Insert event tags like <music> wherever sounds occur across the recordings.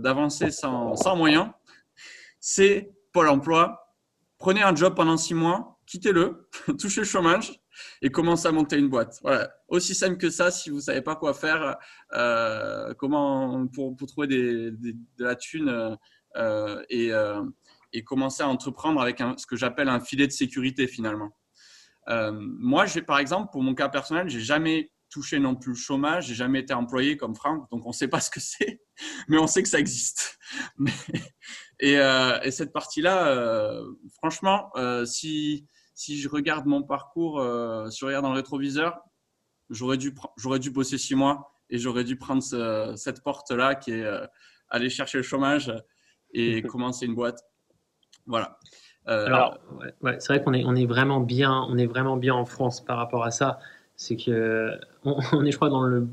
d'avancer sans, moyens, c'est Pôle emploi. Prenez un job pendant six mois, quittez-le, <laughs> touchez le chômage et commencez à monter une boîte. Voilà. Aussi simple que ça, si vous ne savez pas quoi faire, euh, comment pour, trouver de la thune euh, et, euh, et, commencer à entreprendre avec ce que j'appelle un filet de sécurité finalement. moi, j'ai par exemple, pour mon cas personnel, j'ai jamais touché non plus le chômage, j'ai jamais été employé comme Franck, donc on ne sait pas ce que c'est, <laughs> mais on sait que ça existe. <laughs> et, euh, et, cette partie-là, euh, franchement, euh, si, si je regarde mon parcours, si je regarde dans le rétroviseur, j'aurais dû, j'aurais dû bosser six mois et j'aurais dû prendre ce, cette porte-là qui est aller chercher le chômage et <laughs> commencer une boîte. Voilà. Alors, ouais, ouais, c'est vrai qu'on est, on est vraiment bien, on est vraiment bien en France par rapport à ça c'est que <laughs> on, est, je crois, dans le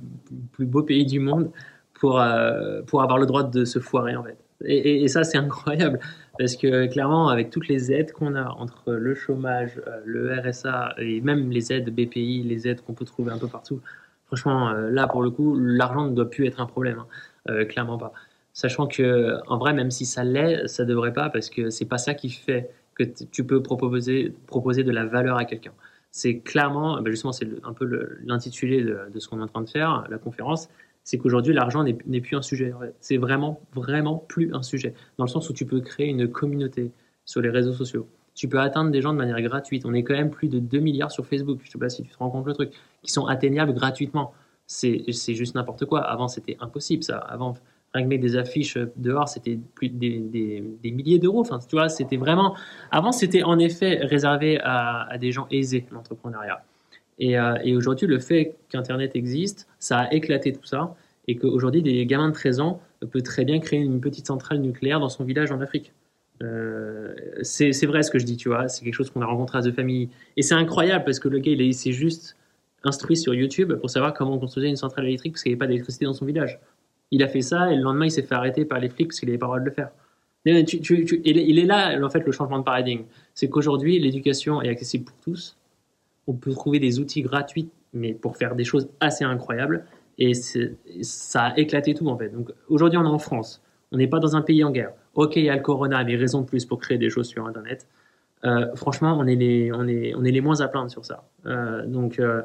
plus beau pays du monde pour, euh, pour avoir le droit de se foirer, en fait. Et, ça, c'est incroyable, parce que clairement, avec toutes les aides qu'on a entre le chômage, euh, le RSA et même les aides BPI, les aides qu'on peut trouver un peu partout, franchement, euh, là, pour le coup, l'argent ne doit plus être un problème, hein, clairement pas. Sachant que, en vrai, même si ça l'est, ça devrait pas, parce que c'est pas ça qui fait que tu peux proposer, proposer de la valeur à quelqu'un c'est clairement, bah, justement, c'est un peu l'intitulé de, ce qu'on est en train de faire, la conférence, c'est qu'aujourd'hui, l'argent n'est plus un sujet. C'est vraiment, vraiment plus un sujet. Dans le sens où tu peux créer une communauté sur les réseaux sociaux. Tu peux atteindre des gens de manière gratuite. On est quand même plus de 2 milliards sur Facebook, je ne sais pas si tu te rends compte le truc, qui sont atteignables gratuitement. C'est juste n'importe quoi. Avant, c'était impossible ça. Avant, rien que des affiches dehors, c'était plus des, milliers d'euros. Enfin, tu vois, c'était vraiment. Avant, c'était en effet réservé à, des gens aisés, l'entrepreneuriat. Et, euh, et aujourd'hui, le fait qu'Internet existe, ça a éclaté tout ça. Et qu'aujourd'hui, des gamins de 13 ans peuvent très bien créer une petite centrale nucléaire dans son village en Afrique. Euh, c'est vrai ce que je dis, tu vois. C'est quelque chose qu'on a rencontré à The Family. Et c'est incroyable parce que le gars, il s'est juste instruit sur YouTube pour savoir comment on construisait une centrale électrique parce qu'il n'y avait pas d'électricité dans son village. Il a fait ça et le lendemain, il s'est fait arrêter par les flics parce qu'il n'avait pas le droit de le faire. il est là, en fait, le changement de paradigme. C'est qu'aujourd'hui, l'éducation est accessible pour tous. On peut trouver des outils gratuits, mais pour faire des choses assez incroyables. Et ça a éclaté tout, en fait. Donc, aujourd'hui, on est en France. On n'est pas dans un pays en guerre. Ok, il y a le corona, mais raison de plus pour créer des choses sur Internet. Euh, franchement, on est, les, on, est, on est les moins à plaindre sur ça. Euh, donc, euh,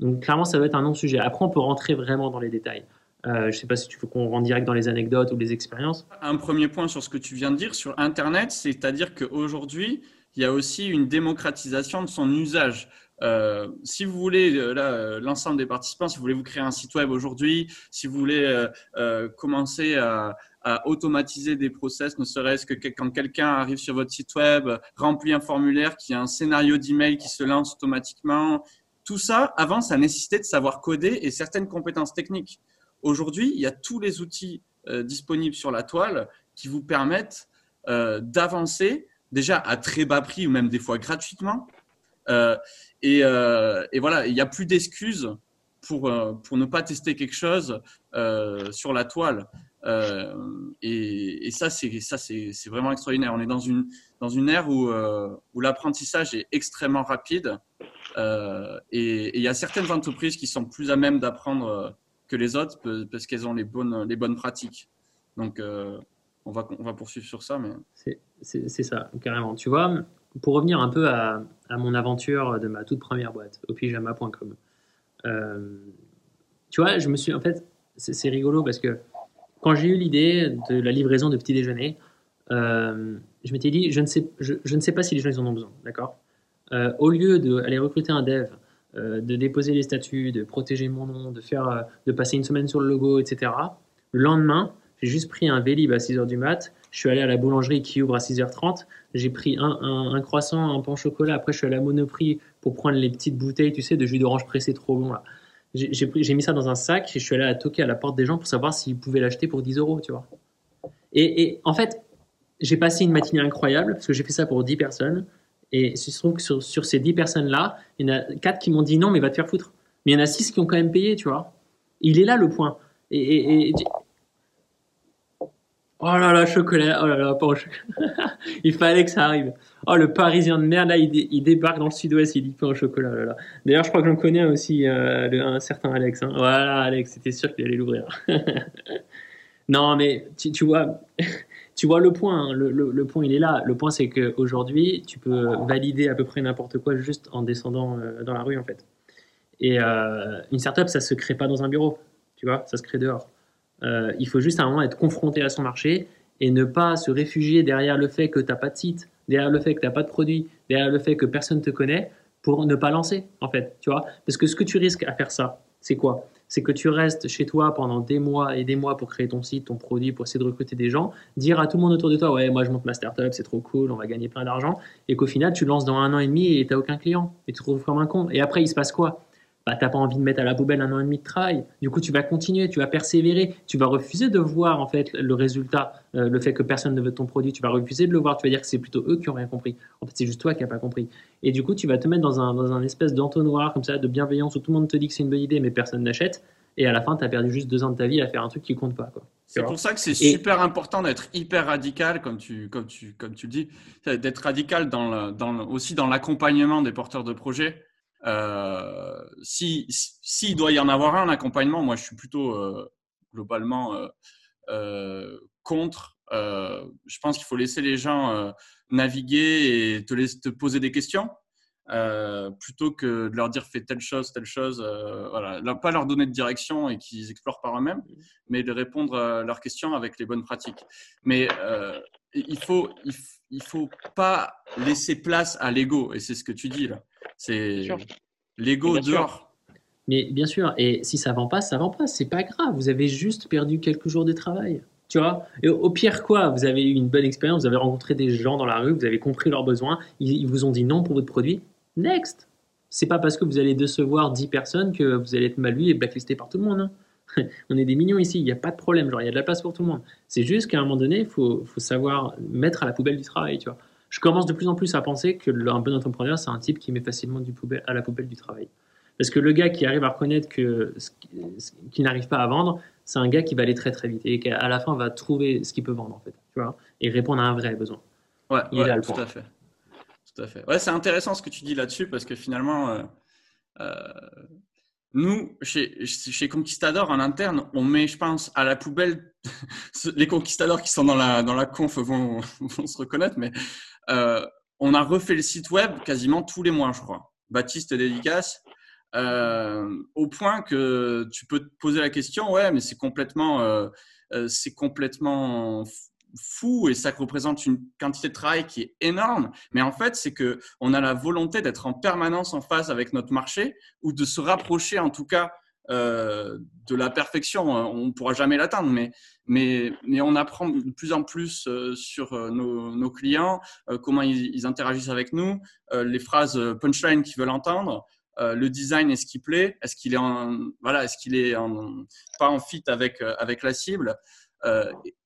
donc, clairement, ça va être un non-sujet. Après, on peut rentrer vraiment dans les détails. Euh, je ne sais pas si tu veux qu'on rentre direct dans les anecdotes ou les expériences. Un premier point sur ce que tu viens de dire sur Internet, c'est-à-dire qu'aujourd'hui, il y a aussi une démocratisation de son usage. Euh, si vous voulez, euh, là, l'ensemble des participants, si vous voulez vous créer un site web aujourd'hui, si vous voulez commencer à, à, automatiser des process, ne serait-ce que quand quelqu'un arrive sur votre site web, remplit un formulaire, qui a un scénario d'email qui se lance automatiquement, tout ça, avant, ça nécessitait de savoir coder et certaines compétences techniques. Aujourd'hui, il y a tous les outils euh, disponibles sur la toile qui vous permettent euh, d'avancer déjà à très bas prix ou même des fois gratuitement. Euh, et, voilà, il n'y a plus d'excuses pour, pour ne pas tester quelque chose sur la toile. Et, et, ça, c'est ça, c'est vraiment extraordinaire. On est dans une dans une ère où où l'apprentissage est extrêmement rapide. et il y a certaines entreprises qui sont plus à même d'apprendre que les autres parce qu'elles ont les bonnes, les bonnes pratiques. Donc, euh, on, va, on va poursuivre sur ça. Mais... C'est ça, carrément. Tu vois, pour revenir un peu à, à, mon aventure de ma toute première boîte, opijama.com, euh, tu vois, je me suis. En fait, c'est rigolo parce que quand j'ai eu l'idée de la livraison de petit déjeuner, euh, je m'étais dit, je ne, sais, je, je, ne sais pas si les gens ils en ont besoin, d'accord? Au lieu d'aller recruter un dev, de déposer les statuts, de protéger mon nom, de, faire, euh, de passer une semaine sur le logo, etc. Le lendemain, j'ai juste pris un Vélib à 6h du mat, je suis allé à la boulangerie qui ouvre à 6h30, j'ai pris un, un, croissant, un pain au chocolat, après je suis allé à Monoprix pour prendre les petites bouteilles, tu sais, de jus d'orange pressé trop bon. J'ai mis ça dans un sac et je suis allé à toquer à la porte des gens pour savoir s'ils pouvaient l'acheter pour 10 euros, tu vois. Et, et en fait, j'ai passé une matinée incroyable parce que j'ai fait ça pour 10 personnes. Et il se trouve que sur, ces 10 personnes-là, il y en a 4 qui m'ont dit non, mais va te faire foutre. Mais il y en a 6 qui ont quand même payé, tu vois. Il est là le point. Oh là là, chocolat. Oh là là, pas au chocolat. <laughs> il fallait que ça arrive. Oh, le parisien de merde, là, il, dé il débarque dans le sud-ouest, il dit pas au chocolat. Oh là D'ailleurs, je crois que j'en connais aussi euh, un certain Alex. Hein. Voilà, Alex, c'était sûr qu'il allait l'ouvrir. <laughs> Non, mais tu vois, tu vois le point. Hein. Le, point, il est là. Le point, c'est qu'aujourd'hui, tu peux valider à peu près n'importe quoi juste en descendant euh, dans la rue, en fait. Et euh, une startup, ça se crée pas dans un bureau. Tu vois, ça se crée dehors. Euh, il faut juste à un moment être confronté à son marché et ne pas se réfugier derrière le fait que tu n'as pas de site, derrière le fait que tu n'as pas de produit, derrière le fait que personne ne te connaît pour ne pas lancer, en fait. Tu vois Parce que ce que tu risques à faire ça, c'est quoi? C'est que tu restes chez toi pendant des mois et des mois pour créer ton site, ton produit, pour essayer de recruter des gens, dire à tout le monde autour de toi, ouais, moi je monte ma startup, c'est trop cool, on va gagner plein d'argent, et qu'au final, tu lances dans un an et demi et tu n'as aucun client, et tu te trouves comme un con. Et après, il se passe quoi? Bah, tu n'as pas envie de mettre à la poubelle un an et demi de travail. Du coup, tu vas continuer, tu vas persévérer, tu vas refuser de voir en fait le résultat, euh, le fait que personne ne veut ton produit, tu vas refuser de le voir, tu vas dire que c'est plutôt eux qui ont rien compris. En fait, c'est juste toi qui n'as pas compris. Et du coup, tu vas te mettre dans un, dans un espèce d'entonnoir comme ça, de bienveillance où tout le monde te dit que c'est une bonne idée, mais personne n'achète et à la fin, tu as perdu juste deux ans de ta vie à faire un truc qui compte pas. C'est pour ça que c'est super important d'être hyper radical, comme tu, comme tu, comme tu le dis, d'être radical dans dans aussi dans l'accompagnement des porteurs de projets. Euh, si s'il doit y en avoir un, accompagnement, moi je suis plutôt euh, globalement euh, contre. je pense qu'il faut laisser les gens naviguer et te, laisser, te poser des questions. Euh, plutôt que de leur dire fais telle chose, telle chose, euh, voilà, pas leur donner de direction et qu'ils explorent par eux-mêmes, mais de répondre à leurs questions avec les bonnes pratiques. Mais euh, il faut, il, faut pas laisser place à l'ego, et c'est ce que tu dis là. C'est l'ego dehors. Mais bien sûr, et si ça vend pas, ça vend pas, c'est pas grave. Vous avez juste perdu quelques jours de travail. Tu vois Et au pire, quoi Vous avez eu une bonne expérience, vous avez rencontré des gens dans la rue, vous avez compris leurs besoins, ils vous ont dit non pour votre produit Next. C'est pas parce que vous allez décevoir 10 personnes que vous allez être mal vu et blacklisté par tout le monde. Hein. <laughs> On est des millions ici, il n'y a pas de problème, genre il y a de la place pour tout le monde. C'est juste qu'à un moment donné, il faut, savoir mettre à la poubelle du travail, tu vois. Je commence de plus en plus à penser que un bon entrepreneur, c'est un type qui met facilement du poubelle, à la poubelle du travail. Parce que le gars qui arrive à reconnaître que qu'il n'arrive pas à vendre, c'est un gars qui va aller très très vite et qui à la fin va trouver ce qu'il peut vendre en fait, tu vois, et répondre à un vrai besoin. Ouais, tout à fait fait. Ouais, c'est intéressant ce que tu dis là-dessus parce que finalement, euh, euh, nous, chez, chez Conquistador, en interne, on met, je pense, à la poubelle, <laughs> les conquistadors qui sont dans la, dans la conf vont, <laughs> vont se reconnaître, mais euh, on a refait le site web quasiment tous les mois, je crois. Baptiste dédicace. au point que tu peux te poser la question, ouais, mais c'est complètement, c'est complètement fou et ça représente une quantité de travail qui est énorme. Mais en fait, c'est que on a la volonté d'être en permanence en phase avec notre marché ou de se rapprocher, en tout cas, euh, de la perfection. On ne pourra jamais l'atteindre, mais, mais, mais on apprend de plus en plus euh, sur euh, nos, clients, comment ils, interagissent avec nous, les phrases punchline qu'ils veulent entendre. le design est-ce qui plaît Est-ce qu'il est voilà Est-ce qu'il est pas en fit avec avec la cible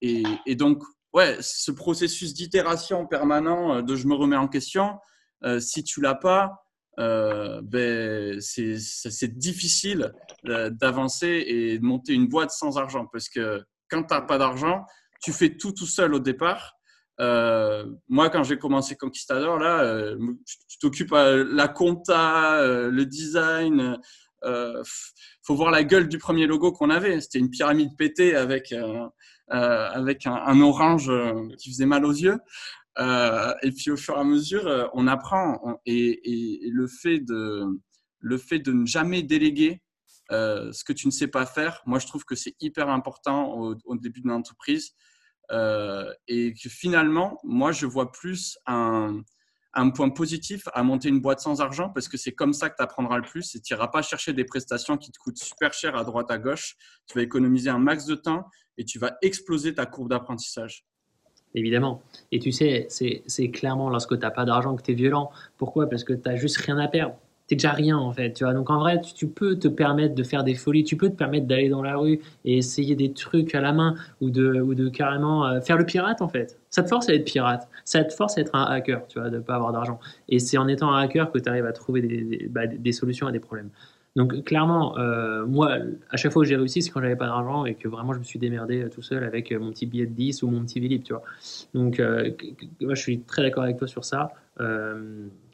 et, donc ouais, ce processus d'itération permanent euh, de je me remets en question, euh, si tu l'as pas, euh, ben, c'est difficile d'avancer et de monter une boîte sans argent parce que quand tu n'as pas d'argent, tu fais tout tout seul au départ. moi, quand j'ai commencé Conquistador, là, tu t'occupes la compta, le design. Faut voir la gueule du premier logo qu'on avait. C'était une pyramide pétée avec euh, avec un, orange euh, qui faisait mal aux yeux. Euh, et puis au fur et à mesure, on apprend. et, le, fait de, le fait de ne jamais déléguer ce que tu ne sais pas faire, moi je trouve que c'est hyper important au, début d'une entreprise. et que finalement, moi je vois plus un, un point positif à monter une boîte sans argent parce que c'est comme ça que tu apprendras le plus et tu n'iras pas chercher des prestations qui te coûtent super cher à droite à gauche. Tu vas économiser un max de temps et tu vas exploser ta courbe d'apprentissage. Évidemment. Et tu sais, c'est clairement lorsque tu n'as pas d'argent que tu es violent. Pourquoi? Parce que tu n'as juste rien à perdre c'est déjà rien en fait. Tu vois Donc en vrai, tu, peux te permettre de faire des folies, tu peux te permettre d'aller dans la rue et essayer des trucs à la main ou de, ou de carrément euh, faire le pirate en fait. Ça te force à être pirate, ça te force à être un hacker, tu vois, de ne pas avoir d'argent. Et c'est en étant un hacker que tu arrives à trouver des, bah, des, solutions à des problèmes. Donc clairement, euh, moi, à chaque fois que j'ai réussi, c'est quand j'avais pas d'argent et que vraiment je me suis démerdé euh, tout seul avec mon petit billet de 10 ou mon petit Philippe, tu vois. Donc moi, je suis très d'accord avec toi sur ça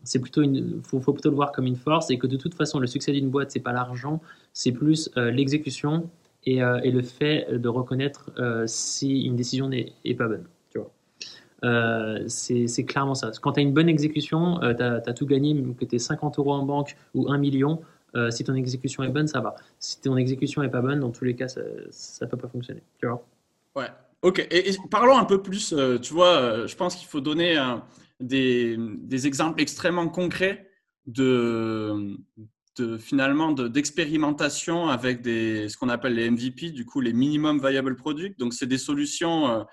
c'est plutôt une, faut, faut, plutôt le voir comme une force et que de toute façon, le succès d'une boîte, c'est pas l'argent, c'est plus euh, l'exécution et, le fait de reconnaître si une décision n'est pas bonne. Vois. c'est clairement ça. Quand tu as une bonne exécution, tu as, as, tout gagné, que tu aies 50 euros en banque ou 1 million, euh, si ton exécution est bonne, ça va. Si ton exécution est pas bonne, dans tous les cas, ça ne peut pas fonctionner. Tu vois Ouais. Ok. Parlons un peu plus. Euh, tu vois, euh, je pense qu'il faut donner des, exemples extrêmement concrets de, finalement d'expérimentation avec des, ce qu'on appelle les MVP, du coup les minimum viable products. Donc c'est des solutions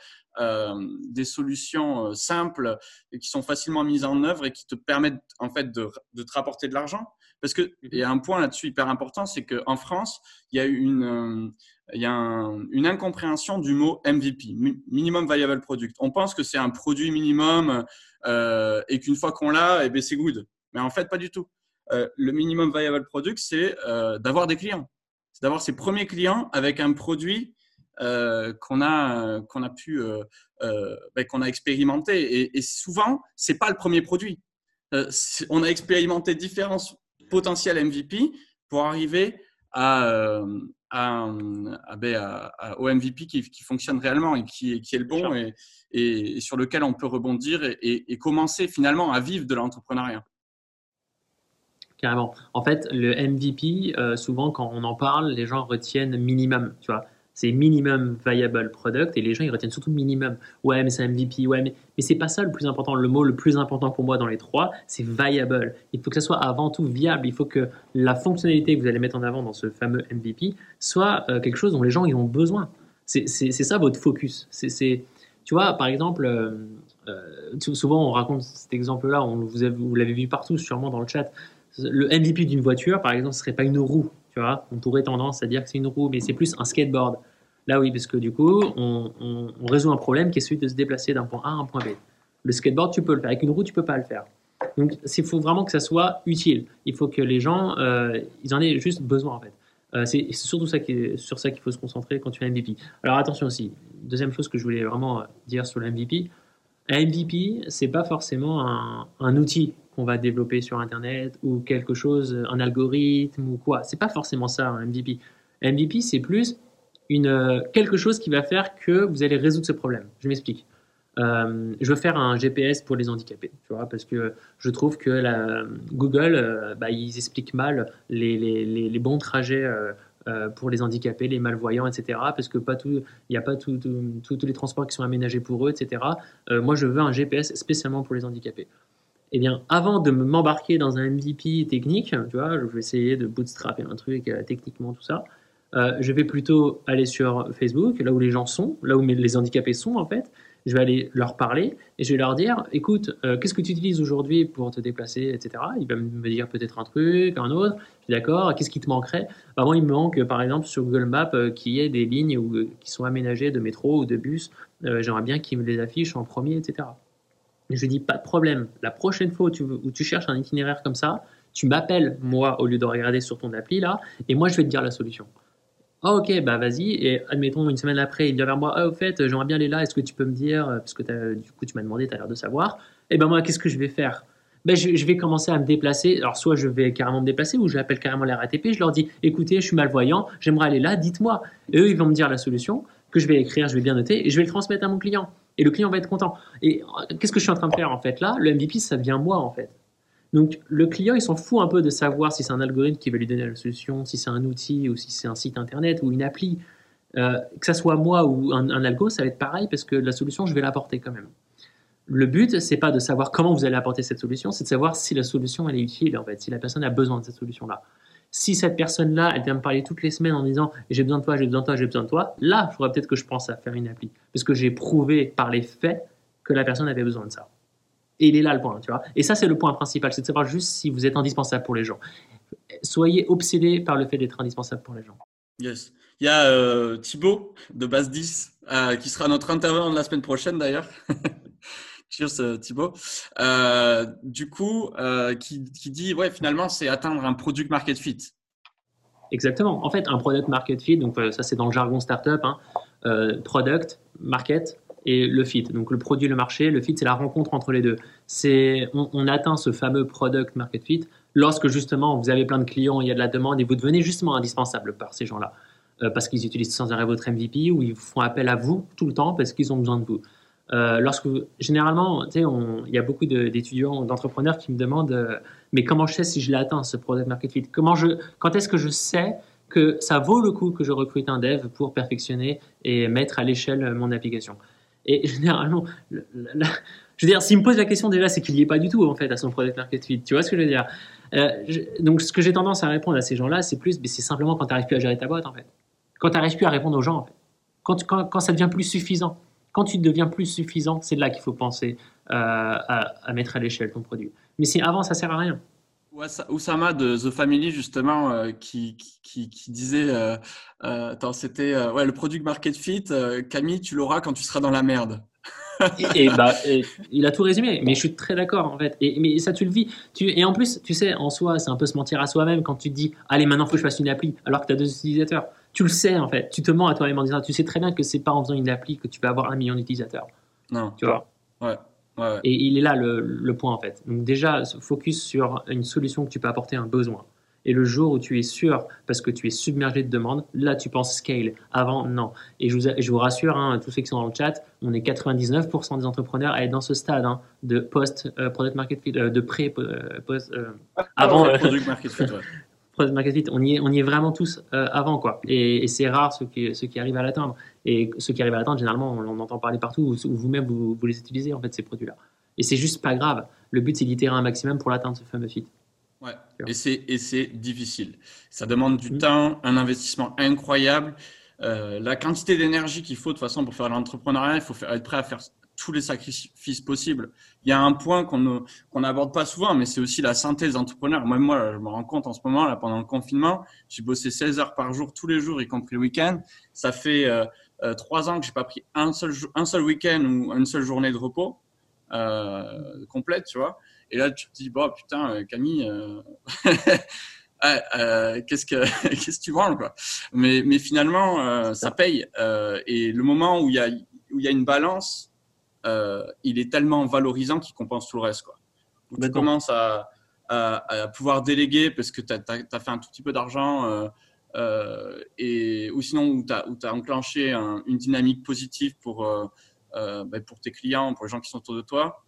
des solutions simples et qui sont facilement mises en œuvre et qui te permettent en fait de te rapporter de l'argent. Parce qu'il y a un point là-dessus hyper important, c'est qu'en France, il y a une, euh, il incompréhension du mot MVP, Minimum Viable Product. On pense que c'est un produit minimum euh, et qu'une fois qu'on l'a, eh ben, c'est good. Mais en fait, pas du tout. Euh, le Minimum Viable Product, c'est d'avoir des clients. C'est d'avoir ses premiers clients avec un produit qu'on a, qu'on a pu, ben, qu'on a expérimenté. Et, et souvent, c'est pas le premier produit. on a expérimenté différents potentiel MVP pour arriver à, euh, ben, au MVP qui, fonctionne réellement et qui, qui est le bon et, et, sur lequel on peut rebondir et, commencer finalement à vivre de l'entrepreneuriat. Carrément. En fait, le MVP, euh, souvent quand on en parle, les gens retiennent minimum. Tu vois, c'est minimum viable product et les gens ils retiennent surtout minimum. Ouais, mais c'est MVP, ouais, mais, mais c'est pas ça le plus important. Le mot le plus important pour moi dans les trois, c'est viable. Il faut que ça soit avant tout viable. Il faut que la fonctionnalité que vous allez mettre en avant dans ce fameux MVP soit euh, quelque chose dont les gens ils ont besoin. C'est ça votre focus. C'est tu vois, par exemple, euh, euh, souvent on raconte cet exemple-là, vous, vous l'avez vu partout, sûrement dans le chat. Le MVP d'une voiture, par exemple, ce serait pas une roue, on pourrait tendance à dire que c'est une roue, mais c'est plus un skateboard. Là, oui, parce que du coup, on, résout un problème qui est celui de se déplacer d'un point A à un point B. Le skateboard, tu peux le faire. Avec une roue, tu peux pas le faire. Donc, il faut vraiment que ça soit utile. Il faut que les gens, euh, ils en aient juste besoin, en fait. Euh, c'est surtout ça qui sur ça qu'il faut se concentrer quand tu fais un MVP. Alors attention aussi, deuxième chose que je voulais vraiment dire sur le MVP, un MVP, c'est pas forcément un outil qu'on va développer sur Internet ou quelque chose, un algorithme ou quoi. C'est pas forcément ça un MVP. Un MVP, c'est plus une, quelque chose qui va faire que vous allez résoudre ce problème. Je m'explique. Euh, je veux faire un GPS pour les handicapés, tu vois, parce que je trouve que la, Google, euh, bah, ils expliquent mal les, bons trajets euh, pour les handicapés, les malvoyants, etc. Parce que pas tout, il n'y a pas tous les transports qui sont aménagés pour eux, etc. moi, je veux un GPS spécialement pour les handicapés eh bien, avant de m'embarquer dans un MVP technique, tu vois, je vais essayer de bootstrapper un truc euh, techniquement, tout ça, euh, je vais plutôt aller sur Facebook, là où les gens sont, là où les handicapés sont en fait. Je vais aller leur parler et je vais leur dire, écoute, euh, qu'est-ce que tu utilises aujourd'hui pour te déplacer, etc. Il va me dire peut-être un truc, un autre. Je suis d'accord. Qu'est-ce qui te manquerait? Bah, Moi, il me manque, par exemple, sur Google Maps, qu'il y ait des lignes qui sont aménagées de métro ou de bus. J'aimerais bien qu'ils me les affichent en premier, etc. Je lui dis pas de problème. La prochaine fois où tu, tu cherches un itinéraire comme ça, tu m'appelles moi au lieu de regarder sur ton appli là, et moi je vais te dire la solution. Ah, ok, bah vas-y. Et admettons une semaine après, il vient vers moi. Ah, au fait, j'aimerais bien aller là. Est-ce que tu peux me dire Parce que du coup, tu m'as demandé, tu as l'air de savoir. Et eh ben moi, qu'est-ce que je vais faire? Ben, je, je, vais commencer à me déplacer. Alors, soit je vais carrément me déplacer, ou j'appelle carrément la RATP. Je leur dis écoutez, je suis malvoyant, j'aimerais aller là, dites-moi. Et eux, ils vont me dire la solution que je vais écrire, je vais bien noter, et je vais le transmettre à mon client. Et le client va être content. Et euh, qu'est-ce que je suis en train de faire en fait? Là Le MVP, ça devient moi en fait. Donc le client, il s'en fout un peu de savoir si c'est un algorithme qui va lui donner la solution, si c'est un outil ou si c'est un site internet ou une appli. Euh, que ça soit moi ou un, algo, ça va être pareil parce que la solution, je vais l'apporter quand même. Le but, c'est pas de savoir comment vous allez apporter cette solution, c'est de savoir si la solution elle est utile en fait, si la personne a besoin de cette solution là. Si cette personne-là, elle vient me parler toutes les semaines en disant j'ai besoin de toi, j'ai besoin de toi, j'ai besoin de toi, là, il faudrait peut-être que je pense à faire une appli. Parce que j'ai prouvé par les faits que la personne avait besoin de ça. Et il est là le point, tu vois. Et ça, c'est le point principal, c'est de savoir juste si vous êtes indispensable pour les gens. Soyez obsédés par le fait d'être indispensable pour les gens. Yes. Il y a euh, Thibaut de Base 10 euh, qui sera notre intervenant de la semaine prochaine d'ailleurs. <laughs> Cheers euh, Thibaut. Euh, du coup, euh, qui, dit, ouais, finalement, c'est atteindre un product market fit. Exactement. En fait, un product market fit, donc ça c'est dans le jargon startup, hein, product, market et le fit. Donc le produit, le marché, le fit, c'est la rencontre entre les deux. C'est, on, on, atteint ce fameux product market fit lorsque justement vous avez plein de clients, il y a de la demande et vous devenez justement indispensable par ces gens-là. parce qu'ils utilisent sans arrêt votre MVP ou ils font appel à vous tout le temps parce qu'ils ont besoin de vous. Euh, lorsque généralement, il y a beaucoup d'étudiants, d'entrepreneurs qui me demandent euh, mais comment je sais si je l'ai atteint ce product market fit? Comment je, quand est-ce que je sais que ça vaut le coup que je recrute un dev pour perfectionner et mettre à l'échelle mon application? Et <laughs> généralement, je veux dire, s'il me pose la question déjà, c'est qu'il n'y est pas du tout en fait à son product market fit. Tu vois ce que je veux dire? Euh, Donc, ce que j'ai tendance à répondre à ces gens-là, c'est plus, mais c'est simplement quand tu n'arrives plus à gérer ta boîte en fait. Quand tu n'arrives plus à répondre aux gens en fait. Quand, quand, quand ça devient plus suffisant. Quand tu deviens plus suffisant, c'est là qu'il faut penser euh, à, mettre à l'échelle ton produit. Mais si avant, ça sert à rien. Oussama de The Family, justement, euh, qui, qui, disait euh, attends, c'était ouais, le product market fit, Camille, tu l'auras quand tu seras dans la merde. et, bah, il a tout résumé, mais je suis très d'accord en fait. Et, mais ça, tu le vis. Tu, et en plus, tu sais, en soi, c'est un peu se mentir à soi-même quand tu te dis Allez, maintenant, il faut que je fasse une appli, alors que tu as deux utilisateurs tu le sais en fait. Tu te mens à toi-même en disant, tu sais très bien que c'est pas en faisant une appli que tu vas avoir un million d'utilisateurs. Non. Tu vois? Ouais. Ouais, Et il est là le, le, point en fait. Donc déjà, focus sur une solution que tu peux apporter un besoin. Et le jour où tu es sûr, parce que tu es submergé de demandes, là tu penses scale. Avant, non. Et je vous, je vous rassure, hein, tous ceux qui sont dans le chat, on est 99% des entrepreneurs à être dans ce stade hein, de post-product euh, market fit, euh, de pré-post. Euh, ah, avant. Product market fit, <laughs> on y est, on y est vraiment tous euh, avant quoi. Et, c'est rare ceux qui, ceux qui arrivent à l'atteindre. Et ceux qui arrivent à l'atteindre, généralement, on, en entend parler partout, ou, vous-même vous, les utilisez en fait ces produits-là. Et c'est juste pas grave. Le but c'est d'itérer un maximum pour l'atteindre ce fameux fit. Ouais. Et c'est et c'est difficile. Ça demande du mmh. temps, un investissement incroyable. Euh, la quantité d'énergie qu'il faut de toute façon pour faire l'entrepreneuriat, il faut faire, être prêt à faire tous les sacrifices possibles. Il y a un point qu'on n'aborde pas souvent, mais c'est aussi la santé des entrepreneurs. Moi, je me rends compte en ce moment, là, pendant le confinement, j'ai bossé 16 heures par jour tous les jours, y compris le week-end. Ça fait euh, euh, trois ans que j'ai pas pris un seul, un seul week-end ou une seule journée de repos euh, complète, tu vois. Et là, tu te dis, bon, putain, Camille, <laughs> qu'est-ce que <laughs> qu'est-ce que tu vends quoi? Mais mais finalement ça paye et le moment où il y a où il y a une balance euh, il est tellement valorisant qu'il compense tout le reste. Quoi. tu commences à, pouvoir déléguer parce que tu as, fait un tout petit peu d'argent euh, euh, et, ou sinon où tu as, enclenché une dynamique positive pour, ben, pour tes clients, pour les gens qui sont autour de toi.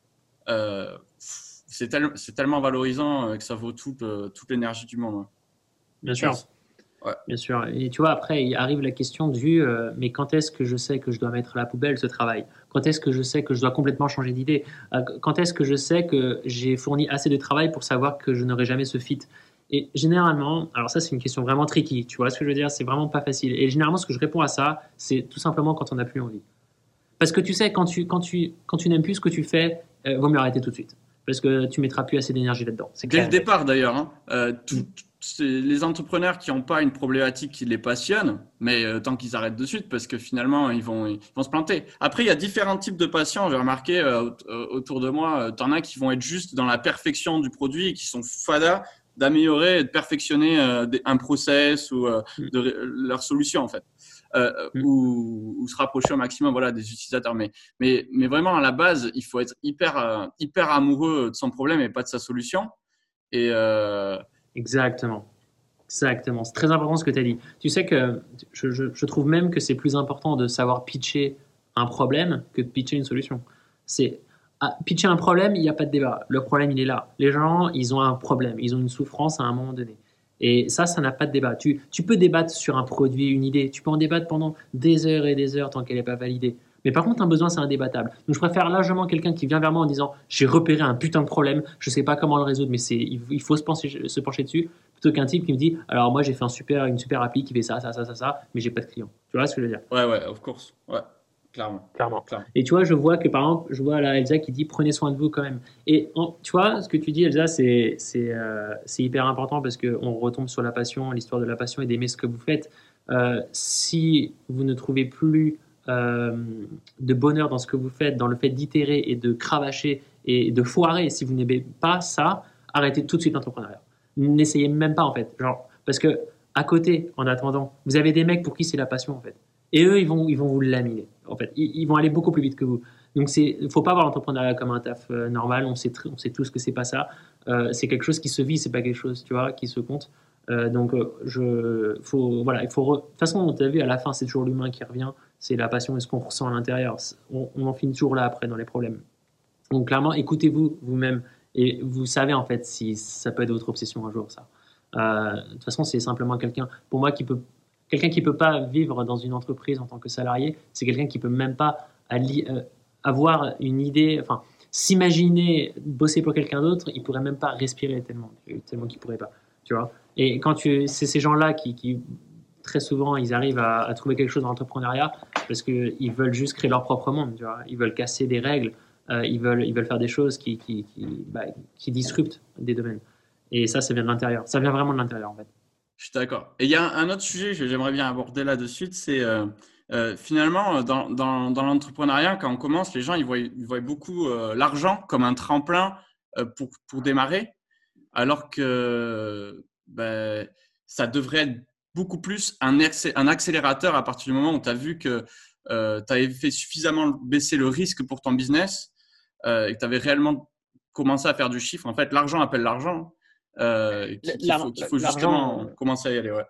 c'est tellement valorisant que ça vaut toute l'énergie du monde. Bien sûr. Bien sûr. Et tu vois, après, il arrive la question du euh, mais quand est-ce que je sais que je dois mettre à la poubelle ce travail? Quand est-ce que je sais que je dois complètement changer d'idée? Euh, Quand est-ce que je sais que j'ai fourni assez de travail pour savoir que je n'aurai jamais ce fit? Et généralement, alors ça, c'est une question vraiment tricky. Tu vois ce que je veux dire? C'est vraiment pas facile. Et généralement, ce que je réponds à ça, c'est tout simplement quand on n'a plus envie. Parce que tu sais, quand tu, quand tu, quand tu n'aimes plus ce que tu fais, euh, vaut mieux arrêter tout de suite. Parce que tu mettras plus assez d'énergie là-dedans. Dès le départ, d'ailleurs. Hein. tout, les entrepreneurs qui n'ont pas une problématique qui les passionne, mais euh, tant qu'ils arrêtent de suite, parce que finalement, ils vont, ils vont se planter. Après, il y a différents types de patients. J'ai remarqué euh, euh, autour de moi, tu en as qui vont être juste dans la perfection du produit, qui sont fada d'améliorer et de perfectionner un process ou mm. de, leur solution, en fait. Mm. ou, se rapprocher au maximum voilà, des utilisateurs. Mais, mais, mais vraiment, à la base, il faut être hyper, hyper amoureux de son problème et pas de sa solution. Et, Exactement. Exactement. C'est très important ce que tu as dit. Tu sais que je, trouve même que c'est plus important de savoir pitcher un problème que de pitcher une solution. C'est ah, pitcher un problème, il n'y a pas de débat. Le problème, il est là. Les gens, ils ont un problème, ils ont une souffrance à un moment donné. Et ça, ça n'a pas de débat. Tu, tu peux débattre sur un produit, une idée. Tu peux en débattre pendant des heures et des heures tant qu'elle n'est pas validée. Mais par contre, un besoin, c'est indébattable. Donc, je préfère largement quelqu'un qui vient vers moi en disant J'ai repéré un putain de problème, je ne sais pas comment le résoudre, mais il faut se pencher, se pencher dessus, plutôt qu'un type qui me dit Alors, moi, j'ai fait un super, une super appli qui fait ça, ça, ça, ça, ça, mais j'ai pas de client. Tu vois ce que je veux dire? Ouais, ouais, of course. Ouais. Clairement. Clairement. Et tu vois, je vois que par exemple, je vois là Elsa qui dit prenez soin de vous quand même. Et tu vois, ce que tu dis, Elsa, c'est c'est euh, hyper important parce qu'on retombe sur la passion, l'histoire de la passion et d'aimer ce que vous faites. Euh, si vous ne trouvez plus euh, de bonheur dans ce que vous faites, dans le fait d'itérer et de cravacher et de foirer. Si vous n'aimez pas ça, arrêtez tout de suite l'entrepreneuriat. N'essayez même pas en fait. Genre, parce que à côté, en attendant, vous avez des mecs pour qui c'est la passion en fait. Et eux, ils vont, ils vont vous laminer. En fait, ils, vont aller beaucoup plus vite que vous. Donc, c'est, faut pas voir l'entrepreneuriat comme un taf euh, normal. On sait, on sait tous que c'est pas ça. Euh, c'est quelque chose qui se vit, c'est pas quelque chose, tu vois, qui se compte. donc, je, faut, voilà, il faut. De toute façon, on t'a vu, à la fin, c'est toujours l'humain qui revient. C'est la passion et ce qu'on ressent à l'intérieur. On, on, en finit toujours là après dans les problèmes. Donc, clairement, écoutez-vous vous-même et vous savez en fait si ça peut être votre obsession un jour, ça. de toute façon, c'est simplement quelqu'un, pour moi, qui peut Quelqu'un qui ne peut pas vivre dans une entreprise en tant que salarié, c'est quelqu'un qui peut même pas euh, avoir une idée, enfin, s'imaginer bosser pour quelqu'un d'autre, il pourrait même pas respirer tellement, tellement qu'il pourrait pas, tu vois. Et quand tu, c'est ces gens-là qui, très souvent, ils arrivent à, trouver quelque chose dans l'entrepreneuriat parce qu'ils veulent juste créer leur propre monde, tu vois. Ils veulent casser des règles, euh, ils veulent, ils veulent faire des choses qui, qui, qui, bah, qui disruptent des domaines. Et ça, ça vient de l'intérieur. Ça vient vraiment de l'intérieur, en fait. Je suis d'accord. Et il y a un autre sujet que j'aimerais bien aborder là-dessus, c'est euh, euh, finalement dans, dans, l'entrepreneuriat, quand on commence, les gens ils voient, beaucoup euh, l'argent comme un tremplin pour, pour démarrer, alors que ben, ça devrait être beaucoup plus un, un accélérateur à partir du moment où tu as vu que tu avais fait suffisamment baisser le risque pour ton business et que tu avais réellement commencé à faire du chiffre. En fait, l'argent appelle l'argent. Euh, qu'il faut, justement commencer à y aller. Ouais.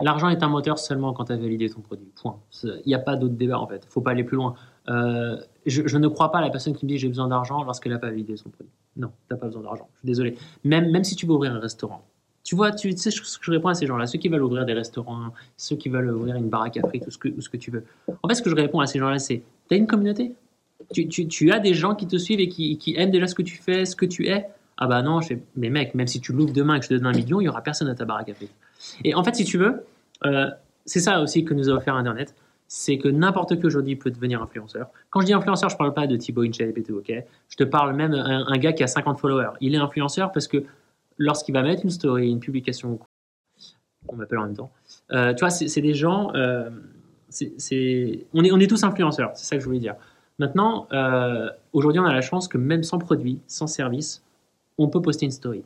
L'argent est un moteur seulement quand tu as validé ton produit. Point. Il n'y a pas d'autre débat en fait. Il ne faut pas aller plus loin. Euh, je, ne crois pas à la personne qui me dit j'ai besoin d'argent lorsqu'elle n'a pas validé son produit. Non, tu n'as pas besoin d'argent. Je suis désolé. Même, même si tu veux ouvrir un restaurant. Tu vois, tu sais ce que je réponds à ces gens-là, ceux qui veulent ouvrir des restaurants, ceux qui veulent ouvrir une baraque à frites, tout ce que, ce que tu veux. En fait, ce que je réponds à ces gens-là, c'est tu as une communauté? Tu, tu, tu, as des gens qui te suivent et qui, qui aiment déjà ce que tu fais, ce que tu es? Ah bah non, mais mec, même si tu l'ouvres demain et que je te donne un million, il n'y aura personne à ta baraque à frites. Et en fait, si tu veux, euh, c'est ça aussi que nous a offert Internet, c'est que n'importe qui aujourd'hui peut devenir influenceur. Quand je dis influenceur, je parle pas de Thibaut tout, ok Je te parle même un gars qui a 50 followers. Il est influenceur parce que lorsqu'il va mettre une story, une publication, on m'appelle en même temps, euh, tu vois, c'est des gens, euh, on est tous influenceurs, c'est ça que je voulais dire. Maintenant, aujourd'hui, on a la chance que même sans produit, sans service, on peut poster une story.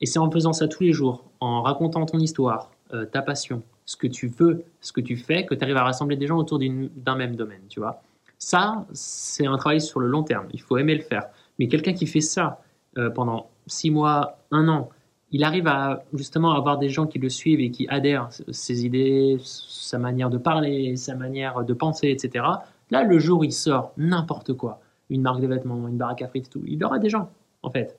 Et c'est en faisant ça tous les jours, en racontant ton histoire, euh, ta passion, ce que tu veux, ce que tu fais, que tu arrives à rassembler des gens autour d'un même domaine, tu vois. Ça, c'est un travail sur le long terme. Il faut aimer le faire. Mais quelqu'un qui fait ça euh, pendant six mois, un an, il arrive à justement avoir des gens qui le suivent et qui adhèrent ses idées, sa manière de parler, sa manière de penser, etc. Là, le jour où il sort n'importe quoi, une marque de vêtements, une baraque à frites, tout, il aura des gens, en fait.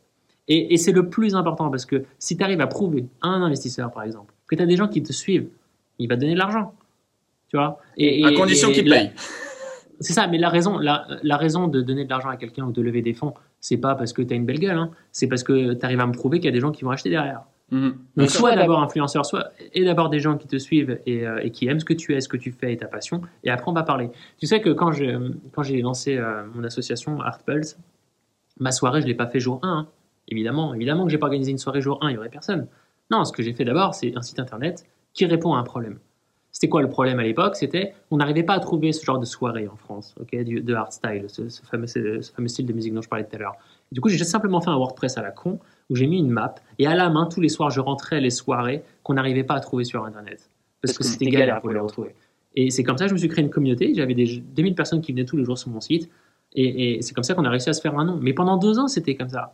Et, c'est le plus important parce que si tu arrives à prouver à un investisseur, par exemple, que tu as des gens qui te suivent, il va te donner de l'argent. Tu vois? Et, À condition qu'il paye. <laughs> C'est ça, mais la raison, la, raison de donner de l'argent à quelqu'un ou de lever des fonds, c'est pas parce que tu as une belle gueule, hein. c'est parce que tu arrives à me prouver qu'il y a des gens qui vont acheter derrière. Mhm. Donc, soit d'abord influenceur, soit et d'abord des gens qui te suivent euh, et, qui aiment ce que tu es, ce que tu fais et ta passion, et après on va parler. Tu sais que quand j'ai quand lancé euh, mon association Art Pulse, ma soirée, je l'ai pas fait jour 1. Évidemment, évidemment que j'ai pas organisé une soirée jour 1, il y aurait personne. Non, ce que j'ai fait d'abord, c'est un site internet qui répond à un problème. C'était quoi le problème à l'époque? C'était on n'arrivait pas à trouver ce genre de soirée en France, ok, de art style, ce, fameux, ce, fameux, style de musique dont je parlais tout à l'heure. Du coup, j'ai simplement fait un WordPress à la con où j'ai mis une map et à la main, tous les soirs, je rentrais les soirées qu'on n'arrivait pas à trouver sur Internet parce, que, c'était galère pour les retrouver. Et c'est comme ça que je me suis créé une communauté. J'avais des 2000 personnes qui venaient tous les jours sur mon site. Et, c'est comme ça qu'on a réussi à se faire un nom. Mais pendant deux ans, c'était comme ça.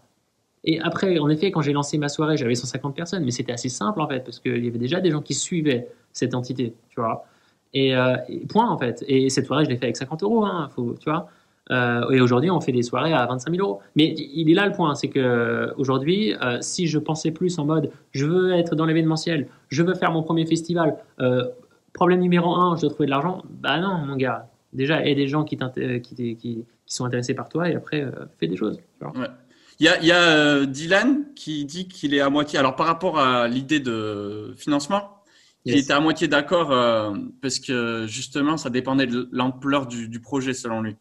Et après, en effet, quand j'ai lancé ma soirée, j'avais 150 personnes, mais c'était assez simple en fait, parce qu'il y avait déjà des gens qui suivaient cette entité, tu vois. Euh, et, point en fait. Et cette soirée, je l'ai fait avec 50 euros, hein, faut, tu vois. Euh, et aujourd'hui, on fait des soirées à 25 000 euros. Mais il est là le point, c'est que euh, aujourd'hui, si je pensais plus en mode, je veux être dans l'événementiel, je veux faire mon premier festival, problème numéro un, je dois trouver de l'argent. Bah non, mon gars. Déjà, aide des gens qui, qui, qui, sont intéressés par toi et après, fais des choses. Il y a, euh, Dylan qui dit qu'il est à moitié. Alors, par rapport à l'idée de financement, il était à moitié d'accord euh, parce que justement, ça dépendait de l'ampleur du, projet selon lui.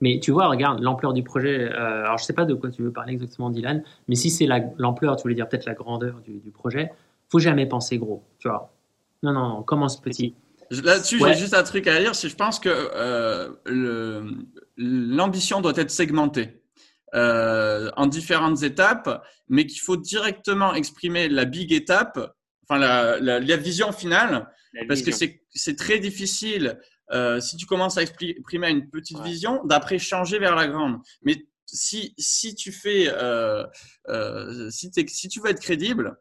Mais tu vois, regarde, l'ampleur du projet. Euh, alors, je sais pas de quoi tu veux parler exactement, Dylan, mais si c'est l'ampleur, tu voulais dire peut-être la grandeur du, du, projet, faut jamais penser gros, tu vois. Non, non, commence petit. Là-dessus, j'ai juste un truc à dire. Je pense que l'ambition doit être segmentée. Euh, en différentes étapes, mais qu'il faut directement exprimer la big étape, enfin la, la, vision finale, parce que c'est très difficile euh, si tu commences à exprimer une petite vision, d'après changer vers la grande. Mais si, si tu fais, euh, si, si, tu veux être crédible,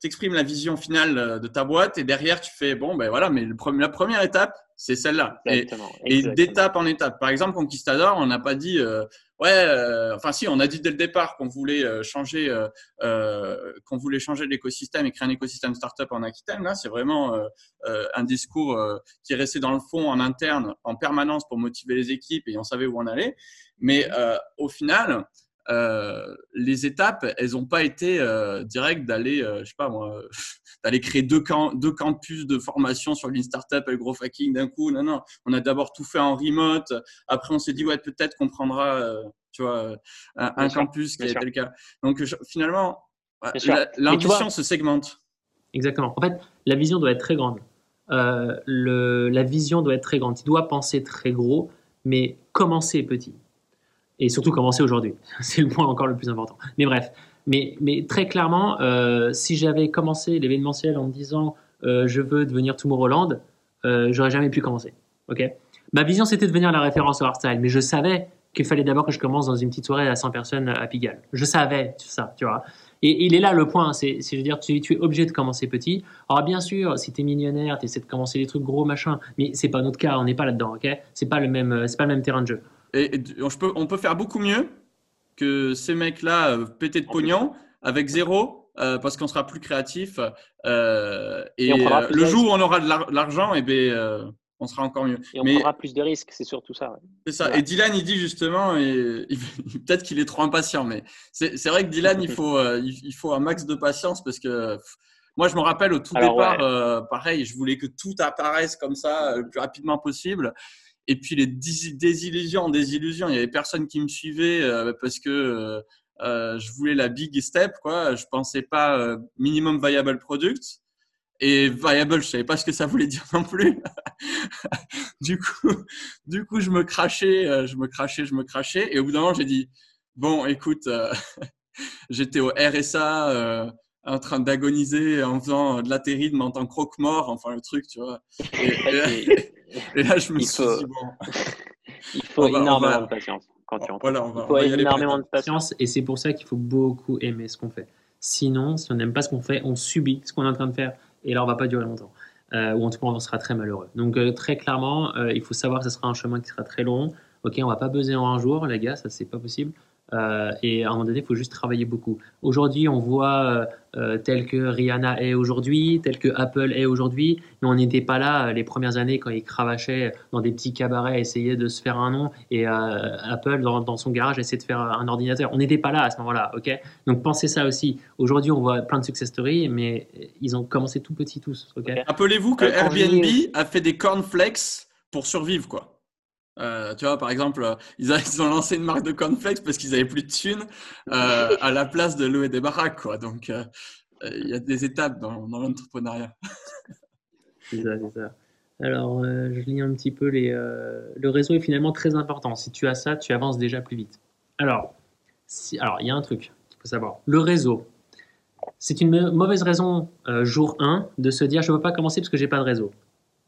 t'exprimes la vision finale de ta boîte et derrière tu fais bon ben voilà mais le la première étape c'est celle-là. Et, d'étape en étape. Par exemple Conquistador on n'a pas dit euh, ouais euh, enfin si on a dit dès le départ qu'on voulait euh, changer qu'on voulait changer l'écosystème et créer un écosystème startup en Aquitaine. Là c'est vraiment un discours qui est resté dans le fond en interne en permanence pour motiver les équipes et on savait où on allait. Mais au final euh, les étapes, elles n'ont pas été euh, directes d'aller, euh, je sais pas moi, <laughs> d'aller créer deux, deux, campus de formation sur Lean Startup et le gros hacking d'un coup. Non, non. On a d'abord tout fait en remote. Après, on s'est dit, ouais, peut-être qu'on prendra, tu vois, un, campus qui le cas. Donc, finalement, l'ambition se segmente. Exactement. En fait, la vision doit être très grande. Le, la vision doit être très grande. Tu dois penser très gros, mais commencer petit et surtout commencer aujourd'hui. <laughs> C'est le point encore le plus important. Mais bref, mais, mais très clairement, euh, si j'avais commencé l'événementiel en me disant euh, je veux devenir Tomorrowland, euh, j'aurais jamais pu commencer. Ok? Ma vision c'était de devenir la référence au hardstyle, mais je savais qu'il fallait d'abord que je commence dans une petite soirée à 100 personnes à Pigalle. Je savais ça, tu vois. Et il est là le point, c'est, je veux dire, tu, es obligé de commencer petit. Alors bien sûr, si tu es millionnaire, tu essaies de commencer des trucs gros, machin, mais c'est pas notre cas, on n'est pas là-dedans, ok? C'est pas le même, c'est pas le même terrain de jeu. Et, on peut faire beaucoup mieux que ces mecs-là euh, pétés de pognon avec zéro euh, parce qu'on sera plus créatif. Euh, et, le jour où on aura de l'argent, et eh ben, on sera encore mieux. Et on prendra plus de risques, c'est surtout ça. C'est ça. Et Dylan, il dit justement, et, <laughs> peut-être qu'il est trop impatient, mais c'est vrai que Dylan, il faut, il, faut un max de patience parce que moi, je me rappelle au tout départ, pareil, je voulais que tout apparaisse comme ça le plus rapidement possible. Et puis les désillusions, désillusions. Il y avait personne qui me suivait euh, parce que euh, euh, je voulais la big step, quoi. Je pensais pas minimum viable product. Et viable, je savais pas ce que ça voulait <laughs> dire non plus. <laughs> du coup, du coup, je me crachais, je me crachais, je me crachais. Et au bout d'un moment, j'ai dit, bon, écoute, <laughs> j'étais au RSA en train d'agoniser en faisant de l'atterrisme en tant que croque-mort, enfin le truc, tu vois. Et, là, je me suis dit, bon. <laughs> Il faut énormément de patience quand tu Voilà, on va, il faut énormément de patience et c'est pour ça qu'il faut beaucoup aimer ce qu'on fait. Sinon, si on n'aime pas ce qu'on fait, on subit ce qu'on est en train de faire et là, on va pas durer longtemps. Euh, ou en tout cas, on sera très malheureux. Donc, euh, très clairement, euh, il faut savoir que ce sera un chemin qui sera très long. Ok, on va pas buzzer en un jour, les gars, ça c'est pas possible. Euh, et à un moment donné, il faut juste travailler beaucoup. Aujourd'hui, on voit euh, euh, tel que Rihanna est aujourd'hui, tel que Apple est aujourd'hui, mais on n'était pas là les premières années quand ils cravachaient dans des petits cabarets, essayaient de se faire un nom, et Apple, dans, son garage, essayait de faire un ordinateur. On n'était pas là à ce moment-là, ok? Donc pensez ça aussi. Aujourd'hui, on voit plein de success stories, mais ils ont commencé tout petits tous, ok? Rappelez-vous que Airbnb a fait des cornflakes pour survivre, quoi. Euh, tu vois, par exemple, euh, <laughs> ils, ont lancé une marque de cornflakes parce qu'ils avaient plus de thunes euh, à la place de louer des baraques, quoi. Donc, il y a des étapes dans, l'entrepreneuriat. <laughs> c'est ça, c'est ça. Alors, je lis un petit peu les. le réseau est finalement très important. Si tu as ça, tu avances déjà plus vite. Alors, alors il y a un truc qu'il faut savoir. Le réseau, c'est une mauvaise raison jour 1 de se dire je ne veux pas commencer parce que j'ai pas de réseau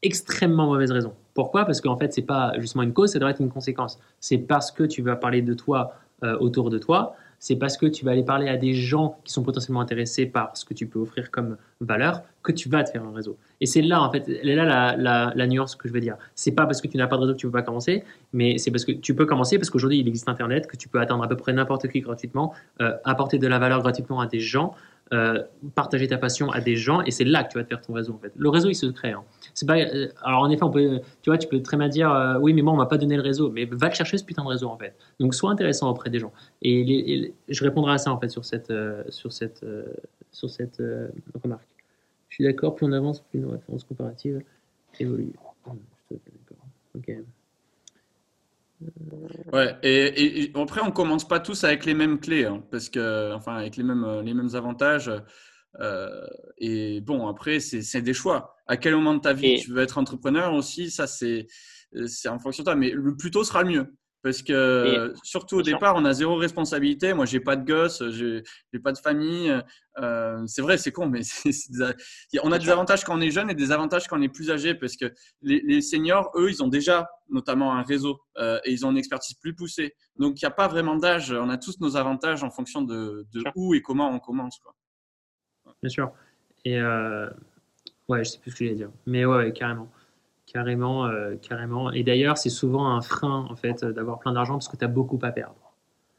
extrêmement mauvaise raison. Pourquoi? Parce qu'en fait, c'est pas justement une cause, ça doit être une conséquence. C'est parce que tu vas parler de toi euh, autour de toi, c'est parce que tu vas aller parler à des gens qui sont potentiellement intéressés par ce que tu peux offrir comme valeur que tu vas te faire un réseau. Et c'est là, en fait, là la, la, nuance que je veux dire. C'est pas parce que tu n'as pas de réseau que tu ne peux pas commencer, mais c'est parce que tu peux commencer parce qu'aujourd'hui, il existe Internet, que tu peux atteindre à peu près n'importe qui gratuitement, euh, apporter de la valeur gratuitement à des gens. Euh, partager ta passion à des gens et c'est là que tu vas te faire ton réseau en fait. Le réseau il se crée. Hein. C'est pas euh, alors en effet on peut tu vois tu peux très bien dire euh, oui mais moi on m'a pas donné le réseau mais va le chercher ce putain de réseau en fait. Donc sois intéressant auprès des gens et, je répondrai à ça en fait sur cette sur cette sur cette remarque. Je suis d'accord plus on avance plus nos références comparatives évoluent. Ok. Ouais, et, après, on commence pas tous avec les mêmes clés, hein, parce que, enfin, avec les mêmes, les mêmes avantages. Euh, et bon, après, c'est des choix. À quel moment de ta vie tu veux être entrepreneur aussi, ça, c'est en fonction de toi. Mais le plus tôt sera le mieux. Parce que surtout au départ, on a zéro responsabilité. Moi, j'ai pas de gosse, j'ai pas de famille. Euh, c'est vrai, c'est con, mais <laughs> on a des avantages quand on est jeune et des avantages quand on est plus âgé. Parce que les, seniors, eux, ils ont déjà notamment un réseau euh, et ils ont une expertise plus poussée. Donc, il n'y a pas vraiment d'âge. On a tous nos avantages en fonction de, où et comment on commence. Quoi. bien sûr. Et euh, ouais, je sais plus ce que j'allais dire. Mais ouais, carrément. Carrément, euh, carrément. Et d'ailleurs, c'est souvent un frein, en fait, d'avoir plein d'argent parce que tu as beaucoup à perdre.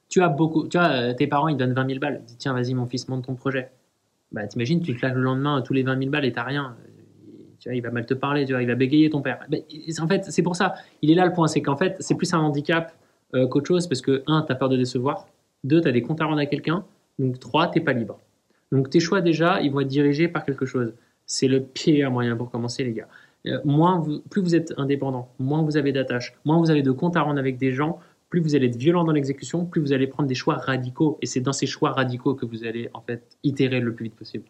Tu as beaucoup, tu vois, euh, tes parents, ils donnent 20 000 balles. Ils tiens, vas-y, mon fils, monte ton projet. Bah, t'imagines, tu claques le lendemain tous les 20 000 balles et t'as rien. Tu vois, il va mal te parler, tu vois, il va bégayer ton père. En fait, c'est pour ça. Il est là le point, c'est qu'en fait, c'est plus un handicap qu'autre chose parce que, un, tu as peur de décevoir. Deux, tu as des comptes à rendre à quelqu'un. Donc, trois, t'es pas libre. Donc tes choix déjà, ils vont être dirigés par quelque chose. C'est le pire moyen pour commencer, les gars. Euh, moins plus vous êtes indépendant, moins vous avez d'attaches, moins vous avez de comptes à rendre avec des gens, plus vous allez être violent dans l'exécution, plus vous allez prendre des choix radicaux. Et c'est dans ces choix radicaux que vous allez en fait itérer le plus vite possible.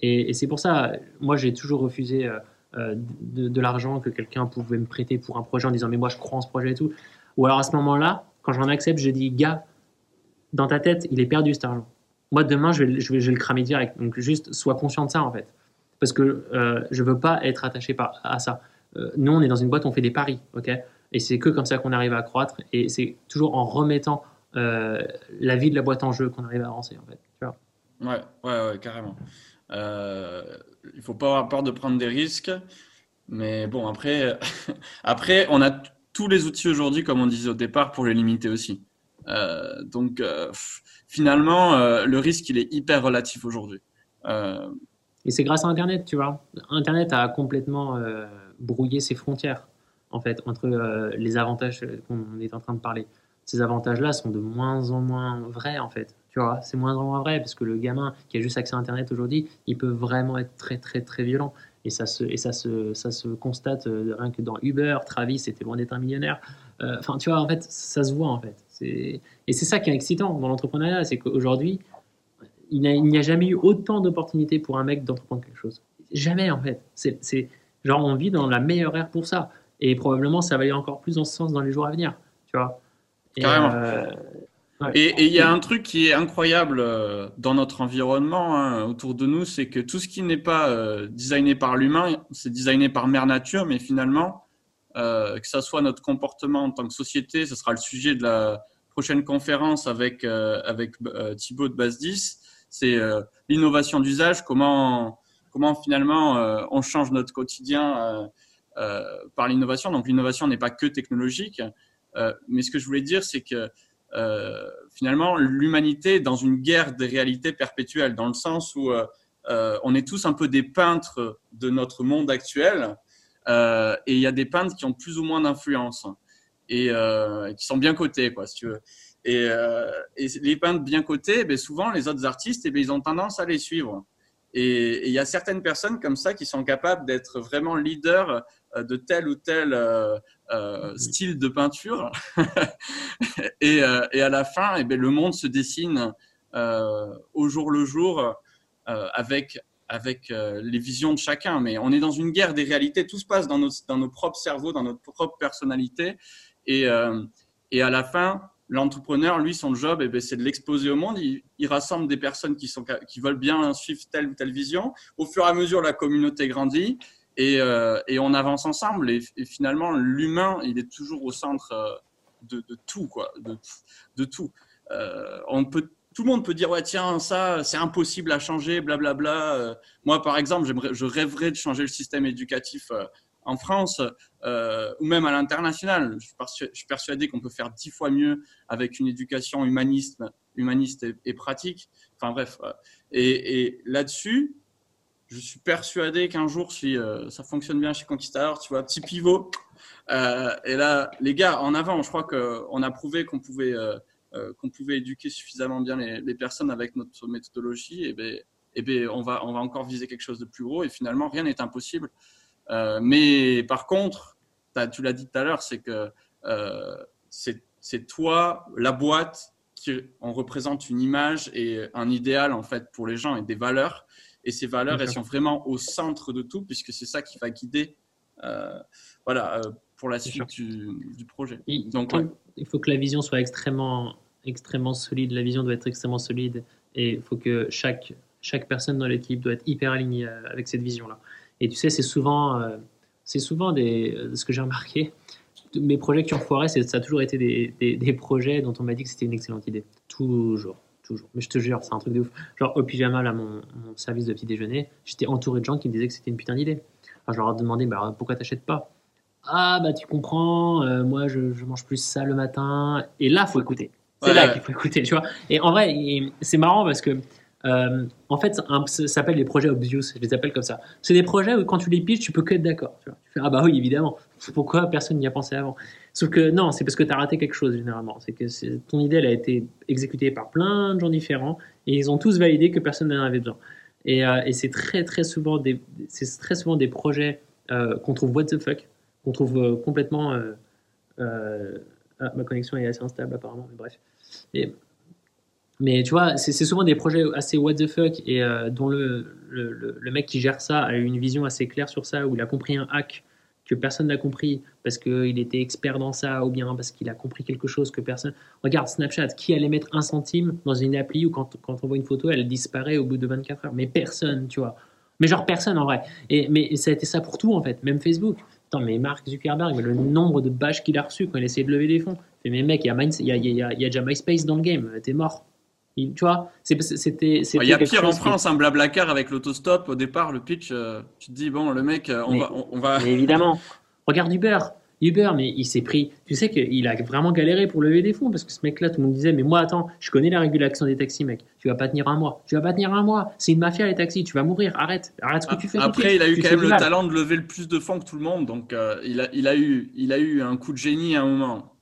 Et, c'est pour ça, moi j'ai toujours refusé euh, euh, de, de l'argent que quelqu'un pouvait me prêter pour un projet en disant mais moi je crois en ce projet et tout. Ou alors à ce moment-là, quand j'en accepte, je dis gars, dans ta tête, il est perdu cet argent moi demain je vais, je vais, le cramer direct. Donc juste sois conscient de ça en fait. Parce que euh, je veux pas être attaché par, à ça. Euh, nous on est dans une boîte, on fait des paris, ok? Et c'est que comme ça qu'on arrive à croître. Et c'est toujours en remettant euh, la vie de la boîte en jeu qu'on arrive à avancer en fait. Tu vois ouais, ouais, ouais, carrément. Euh, il faut pas avoir peur de prendre des risques. Mais bon, après, <laughs> après on a tous les outils aujourd'hui, comme on disait au départ, pour les limiter aussi. Donc, finalement, le risque, il est hyper relatif aujourd'hui. Euh, et c'est grâce à Internet, tu vois. Internet a complètement euh, brouillé ses frontières, en fait, entre les avantages qu'on est en train de parler. Ces avantages-là sont de moins en moins vrais, en fait. Tu vois, c'est moins en moins vrai, parce que le gamin qui a juste accès à Internet aujourd'hui, il peut vraiment être très, très, très violent. Et ça se, et ça se, ça se constate rien que dans Uber, Travis était loin d'être un millionnaire. Enfin, tu vois, en fait, ça se voit, en fait. Et c'est ça qui est excitant dans l'entrepreneuriat, c'est qu'aujourd'hui, il n'y a, jamais eu autant d'opportunités pour un mec d'entreprendre quelque chose. Jamais, en fait. C'est genre, on vit dans la meilleure ère pour ça. Et probablement, ça va aller encore plus dans ce sens dans les jours à venir. Tu vois Carrément. Euh, et il y a un truc qui est incroyable euh, dans notre environnement hein, autour de nous, c'est que tout ce qui n'est pas euh, designé par l'humain, c'est designé par mère nature, mais finalement, euh, que ça soit notre comportement en tant que société, ce sera le sujet de la prochaine conférence avec, avec Thibaut de Base 10, c'est l'innovation d'usage, comment, comment finalement on change notre quotidien par l'innovation. Donc l'innovation n'est pas que technologique, mais ce que je voulais dire, c'est que finalement l'humanité est dans une guerre des réalités perpétuelles, dans le sens où on est tous un peu des peintres de notre monde actuel euh, et il y a des peintres qui ont plus ou moins d'influence et euh, qui sont bien cotés, quoi, si tu veux. Et, euh, et les peintres bien cotés, ben souvent les autres artistes, eh ben, ils ont tendance à les suivre. Et il y a certaines personnes comme ça qui sont capables d'être vraiment leaders de tel ou tel euh, style de peinture. <laughs> et, et, à la fin, eh ben, le monde se dessine au jour le jour avec avec euh, les visions de chacun, mais on est dans une guerre des réalités. Tout se passe dans nos, dans nos propres cerveaux, dans notre propre personnalité. Et, euh, et à la fin, l'entrepreneur, lui, son job, eh ben, c'est de l'exposer au monde. Il, rassemble des personnes qui, veulent bien suivre telle ou telle vision. Au fur et à mesure, la communauté grandit et, euh, on avance ensemble. Et, finalement, l'humain, il est toujours au centre euh, de, tout, quoi, de, tout. Euh, tout le monde peut dire ouais tiens ça c'est impossible à changer blablabla. Bla, bla. Moi par exemple je rêverais de changer le système éducatif en France euh, ou même à l'international. Je, suis persuadé qu'on peut faire dix fois mieux avec une éducation humaniste, humaniste et, pratique. Enfin bref. Et, et là-dessus, je suis persuadé qu'un jour, si ça fonctionne bien chez Conquistador, tu vois, petit pivot. et là, les gars, en avant, je crois qu'on a prouvé qu'on pouvait euh, qu'on pouvait éduquer suffisamment bien les, personnes avec notre méthodologie, et ben, eh ben, on, va, on va encore viser quelque chose de plus gros. Et finalement, rien n'est impossible. Euh, mais par contre, tu l'as dit tout à l'heure, c'est que euh, c'est toi, la boîte, qui on représente une image et un idéal en fait pour les gens et des valeurs. Et ces valeurs, elles sont vraiment au centre de tout, puisque c'est ça qui va guider voilà, pour la suite du, projet. Donc, il faut que la vision soit extrêmement extrêmement solide, la vision doit être extrêmement solide et il faut que chaque, chaque personne dans l'équipe doit être hyper alignée euh, avec cette vision-là. Et tu sais, c'est souvent, euh, c'est souvent des, ce que j'ai remarqué, mes projets qui ont foiré, ça a toujours été des, des, projets dont on m'a dit que c'était une excellente idée. Toujours, toujours. Mais je te jure, c'est un truc de ouf. Genre, au pyjama, là, mon, mon service de petit déjeuner, j'étais entouré de gens qui me disaient que c'était une putain d'idée. Alors, je leur ai demandé, bah, pourquoi t'achètes pas? Ah, bah, tu comprends, euh, moi, je, je, mange plus ça le matin. Et là, faut écouter. C'est là qu'il faut écouter, tu vois. Et en vrai, c'est marrant parce que euh, en fait, ça s'appelle les projets obvious, je les appelle comme ça. C'est des projets où quand tu les piges, tu peux que être d'accord. Tu, fais, ah bah oui, évidemment. Pourquoi personne n'y a pensé avant? Sauf que non, c'est parce que tu as raté quelque chose généralement. C'est que ton idée, elle a été exécutée par plein de gens différents et ils ont tous validé que personne n'en avait besoin. Et, euh, c'est très très souvent des, très souvent des projets euh, qu'on trouve what the fuck, qu'on trouve complètement. Ah, ma connexion est assez instable apparemment, mais bref. Mais tu vois, c'est souvent des projets assez what the fuck et euh, dont le, le, mec qui gère ça a une vision assez claire sur ça, où il a compris un hack que personne n'a compris parce qu'il était expert dans ça ou bien parce qu'il a compris quelque chose que personne. Regarde Snapchat, qui allait mettre un centime dans une appli où quand, quand on voit une photo, elle disparaît au bout de 24 heures? Mais personne, tu vois. Mais genre personne en vrai. Et, mais ça a été ça pour tout en fait, même Facebook. Attends, mais Mark Zuckerberg, le nombre de bâches qu'il a reçu quand il essayait de lever des fonds. Mais mec, il, y a, il, y a, il y a déjà MySpace dans le game, t'es mort. Tu vois, c'était. Il y a pire en France, un blablacar avec l'autostop. Au départ, le pitch, euh, tu te dis, bon, le mec, euh, on, va, on, va. évidemment. <laughs> Regarde Uber. Uber, mais il s'est pris. Tu sais qu'il a vraiment galéré pour lever des fonds parce que ce mec-là, tout le monde disait, mais moi, attends, je connais la régulation des taxis, mec. Tu vas pas tenir un mois. Tu vas pas tenir un mois. C'est une mafia, les taxis. Tu vas mourir. Arrête. Arrête ce que tu fais. Après, il a eu quand même le talent de lever le plus de fonds que tout le monde. Donc, euh, il, a, il, a eu, il a eu un coup de génie à un moment.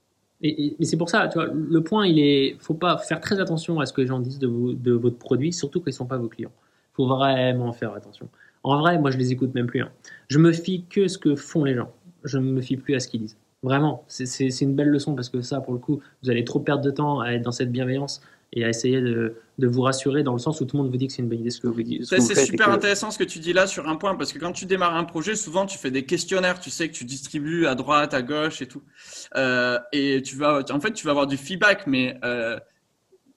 Et, c'est pour ça, tu vois, le point, il est, faut pas faire très attention à ce que les gens disent de, votre produit, surtout qu'ils ne sont pas vos clients. Il faut vraiment faire attention. En vrai, moi, je les écoute même plus. Hein. Je me fie que ce que font les gens. Je ne me fie plus à ce qu'ils disent. Vraiment, c'est une belle leçon parce que ça, pour le coup, vous allez trop perdre de temps à être dans cette bienveillance et à essayer de, de, vous rassurer dans le sens où tout le monde vous dit que c'est une bonne idée ce que vous dites. C'est super intéressant ce que tu dis là sur un point parce que quand tu démarres un projet, souvent tu fais des questionnaires, tu sais que tu distribues à droite, à gauche et tout, euh, et tu vas, en fait, tu vas avoir du feedback, mais euh,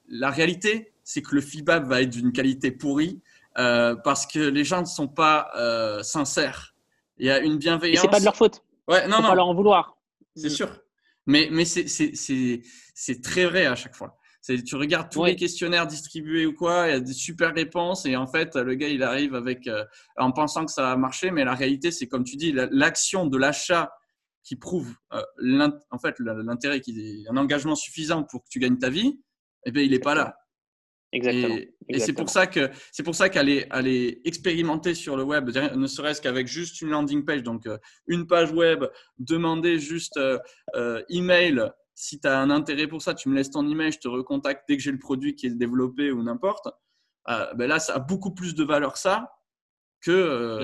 la réalité, c'est que le feedback va être d'une qualité pourrie euh, parce que les gens ne sont pas euh, sincères. Il y a une bienveillance. c'est pas de leur faute. Ouais, non, Faut non. Pas leur en vouloir. C'est sûr. Mais, mais c'est très vrai à chaque fois. Tu regardes tous les questionnaires distribués ou quoi, il y a des super réponses et en fait, le gars, il arrive avec, euh, en pensant que ça va marcher, mais la réalité, c'est comme tu dis, l'action de l'achat qui prouve euh, en fait l'intérêt, qui un engagement suffisant pour que tu gagnes ta vie, eh bien, il n'est pas là. Exactement. Et, c'est pour ça que c'est pour ça qu'aller aller expérimenter sur le web, ne serait-ce qu'avec juste une landing page, donc euh, une page web, demander juste email si tu as un intérêt pour ça, tu me laisses ton email, je te recontacte dès que j'ai le produit qui est développé ou n'importe. Euh, ben là, ça a beaucoup plus de valeur ça que euh,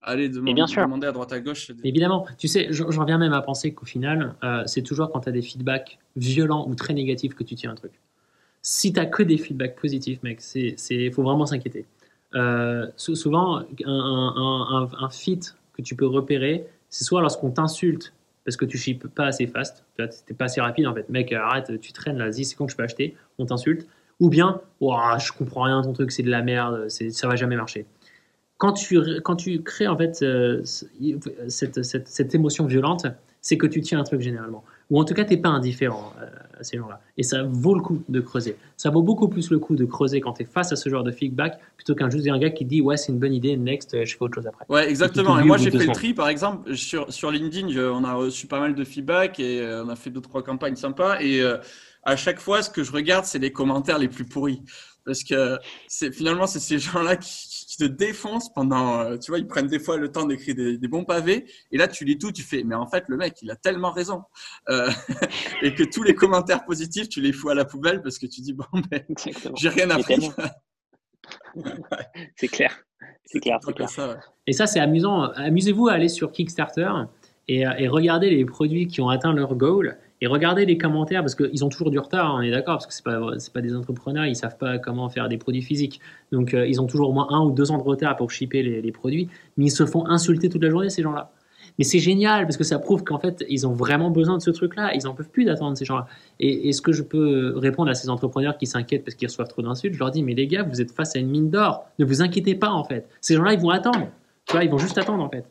aller demander, à droite à gauche. Évidemment, tu sais, j'en reviens même à penser qu'au final, euh, c'est toujours quand tu as des feedbacks violents ou très négatifs que tu tiens un truc. Si tu as que des feedbacks positifs, mec, il faut vraiment s'inquiéter. souvent, un, un, un fit que tu peux repérer, c'est soit lorsqu'on t'insulte parce que tu ships pas assez fast, tu n'es pas assez rapide en fait. Mec, arrête, tu traînes là, vas-y, c'est quand je peux acheter, on t'insulte. Ou bien, je comprends rien, ton truc, c'est de la merde, ça va jamais marcher. Quand tu, quand tu crées en fait euh, cette, cette, cette, émotion violente, c'est que tu tiens un truc généralement. Ou en tout cas, tu n'es pas indifférent euh, à ces gens-là. Et ça vaut le coup de creuser. Ça vaut beaucoup plus le coup de creuser quand tu es face à ce genre de feedback plutôt qu'un juste un gars qui dit ouais, c'est une bonne idée, next, je fais autre chose après. Ouais, exactement. Et, moi, j'ai fait le tri, par exemple, sur, sur LinkedIn, on a reçu pas mal de feedback et euh, on a fait deux, trois campagnes sympas. Et euh, à chaque fois, ce que je regarde, c'est les commentaires les plus pourris. Parce que finalement, c'est ces gens-là qui, qui te défoncent pendant, euh, tu vois, ils prennent des fois le temps d'écrire des, bons pavés, et là tu lis tout, tu fais, mais en fait le mec il a tellement raison, euh, <laughs> et que tous les commentaires positifs tu les fous à la poubelle parce que tu dis bon ben j'ai rien appris. <laughs> c'est clair, c'est clair, Et ça c'est amusant. Amusez-vous à aller sur Kickstarter et, et regarder les produits qui ont atteint leur goal et regardez les commentaires, parce qu'ils ont toujours du retard, on est d'accord, parce que ce n'est pas, pas des entrepreneurs, ils ne savent pas comment faire des produits physiques. Donc euh, ils ont toujours au moins un ou deux ans de retard pour shipper les, produits, mais ils se font insulter toute la journée, ces gens-là. Mais c'est génial, parce que ça prouve qu'en fait, ils ont vraiment besoin de ce truc-là, ils n'en peuvent plus d'attendre ces gens-là. Et, et, ce que je peux répondre à ces entrepreneurs qui s'inquiètent parce qu'ils reçoivent trop d'insultes, je leur dis, mais les gars, vous êtes face à une mine d'or, ne vous inquiétez pas en fait. Ces gens-là, ils vont attendre. Ils vont juste attendre en fait.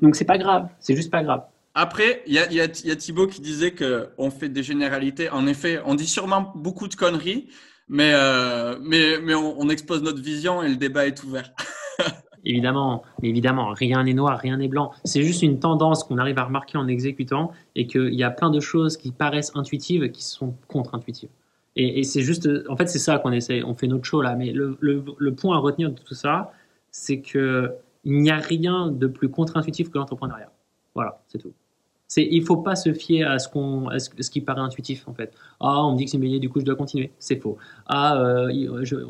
Donc c'est pas grave, c'est juste pas grave. Après, il y a, y, Thibaut qui disait qu'on fait des généralités. En effet, on dit sûrement beaucoup de conneries, Mais, euh, mais, mais on, expose notre vision et le débat est ouvert. <laughs> évidemment, évidemment, rien n'est noir, rien n'est blanc. C'est juste une tendance qu'on arrive à remarquer en exécutant et qu'il y a plein de choses qui paraissent intuitives et qui sont contre-intuitives. Et, c'est juste, en fait, c'est ça qu'on essaie. On fait notre show là, mais le, le, le point à retenir de tout ça, c'est que il n'y a rien de plus contre-intuitif que l'entrepreneuriat. Voilà, c'est tout. C'est, il faut pas se fier à ce, qu'on, ce, qui paraît intuitif en fait. Ah, on me dit que c'est une du coup je dois continuer. C'est faux. Ah, euh,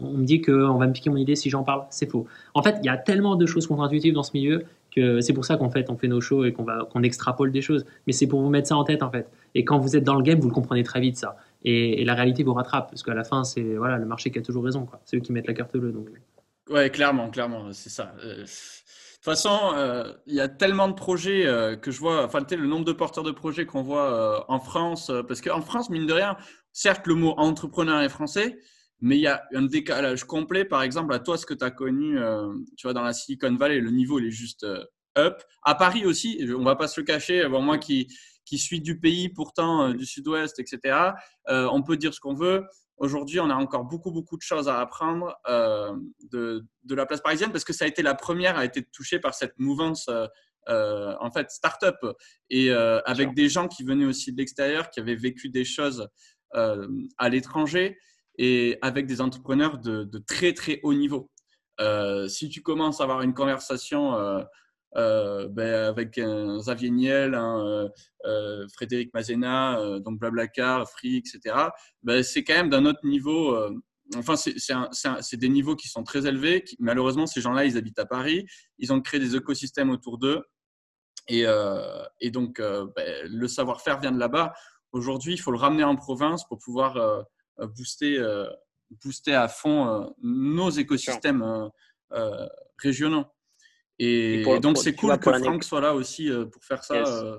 on me dit qu'on va me piquer mon idée si j'en parle. C'est faux. En fait, il y a tellement de choses contre-intuitives dans ce milieu que c'est pour ça qu'en fait on fait nos shows et qu'on va qu'on extrapole des choses. Mais c'est pour vous mettre ça en tête en fait. Et quand vous êtes dans le game, vous le comprenez très vite ça. Et, la réalité vous rattrape parce qu'à la fin c'est voilà le marché qui a toujours raison quoi. C'est eux qui mettent la carte bleue donc. Ouais, clairement, clairement, c'est ça. Euh, toute façon, euh, il y a tellement de projets euh, que je vois, enfin, le nombre de porteurs de projets qu'on voit euh, en France, parce qu'en France, mine de rien, certes, le mot entrepreneur est français, mais il y a un décalage complet. Par exemple, à toi, ce que tu as connu, tu vois, dans la Silicon Valley, le niveau, il est juste up. À Paris aussi, on va pas se le cacher, bon, moi qui, qui suis du pays, pourtant du sud-ouest, etc., on peut dire ce qu'on veut. Aujourd'hui, on a encore beaucoup, beaucoup de choses à apprendre euh, de, de, la place parisienne parce que ça a été la première à être touchée par cette mouvance euh, euh en fait start-up et euh, avec des gens qui venaient aussi de l'extérieur, qui avaient vécu des choses euh, à l'étranger et avec des entrepreneurs de, de, très, très haut niveau. si tu commences à avoir une conversation euh, ben, avec Xavier Niel, un, euh, Frédéric Mazena, donc Blablacar, Free, etc. Ben, c'est quand même d'un autre niveau. enfin, c'est des niveaux qui sont très élevés. malheureusement, ces gens-là, ils habitent à Paris. Ils ont créé des écosystèmes autour d'eux. Et, et, donc, ben, le savoir-faire vient de là-bas. Aujourd'hui, il faut le ramener en province pour pouvoir booster, booster à fond nos écosystèmes régionaux. Et, donc, c'est cool que Franck soit là aussi euh, pour faire ça. Euh.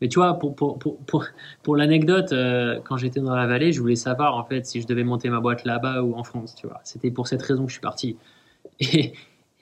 Mais tu vois, pour, pour, pour, pour, l'anecdote, euh, quand j'étais dans la vallée, je voulais savoir en fait si je devais monter ma boîte là-bas ou en France. Tu vois, c'était pour cette raison que je suis parti. <laughs> Et,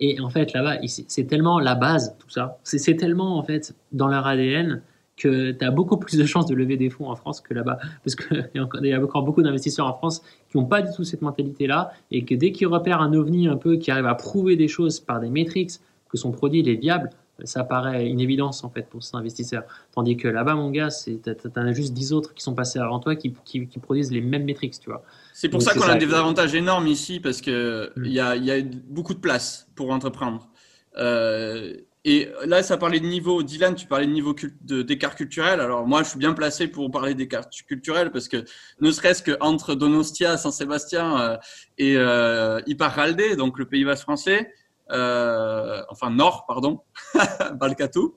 et en fait, là-bas, c'est tellement la base, tout ça. C'est tellement en fait dans leur ADN que tu as beaucoup plus de chances de lever des fonds en France que là-bas. Parce qu'il <laughs> y, a encore beaucoup d'investisseurs en France qui n'ont pas du tout cette mentalité-là et que dès qu'ils repèrent un ovni un peu qui arrive à prouver des choses par des métriques, que son produit est viable, ça paraît une évidence en fait pour ces investisseurs. Tandis que là-bas, mon gars, tu as, juste 10 autres qui sont passés avant toi qui, qui, produisent les mêmes métriques, tu vois. C'est pour ça qu'on a des avantages énormes ici parce qu'il il y, a, y a beaucoup de place pour entreprendre. Euh, et là, ça parlait de niveau. Dylan, tu parlais de niveau d'écart culturel. Alors, moi, je suis bien placé pour parler d'écart culturel parce que ne serait-ce qu'entre Donostia, Saint-Sébastien euh, et euh, Iparralde, donc le Pays Basque français, euh, enfin Nord, pardon, <laughs> Balcatou.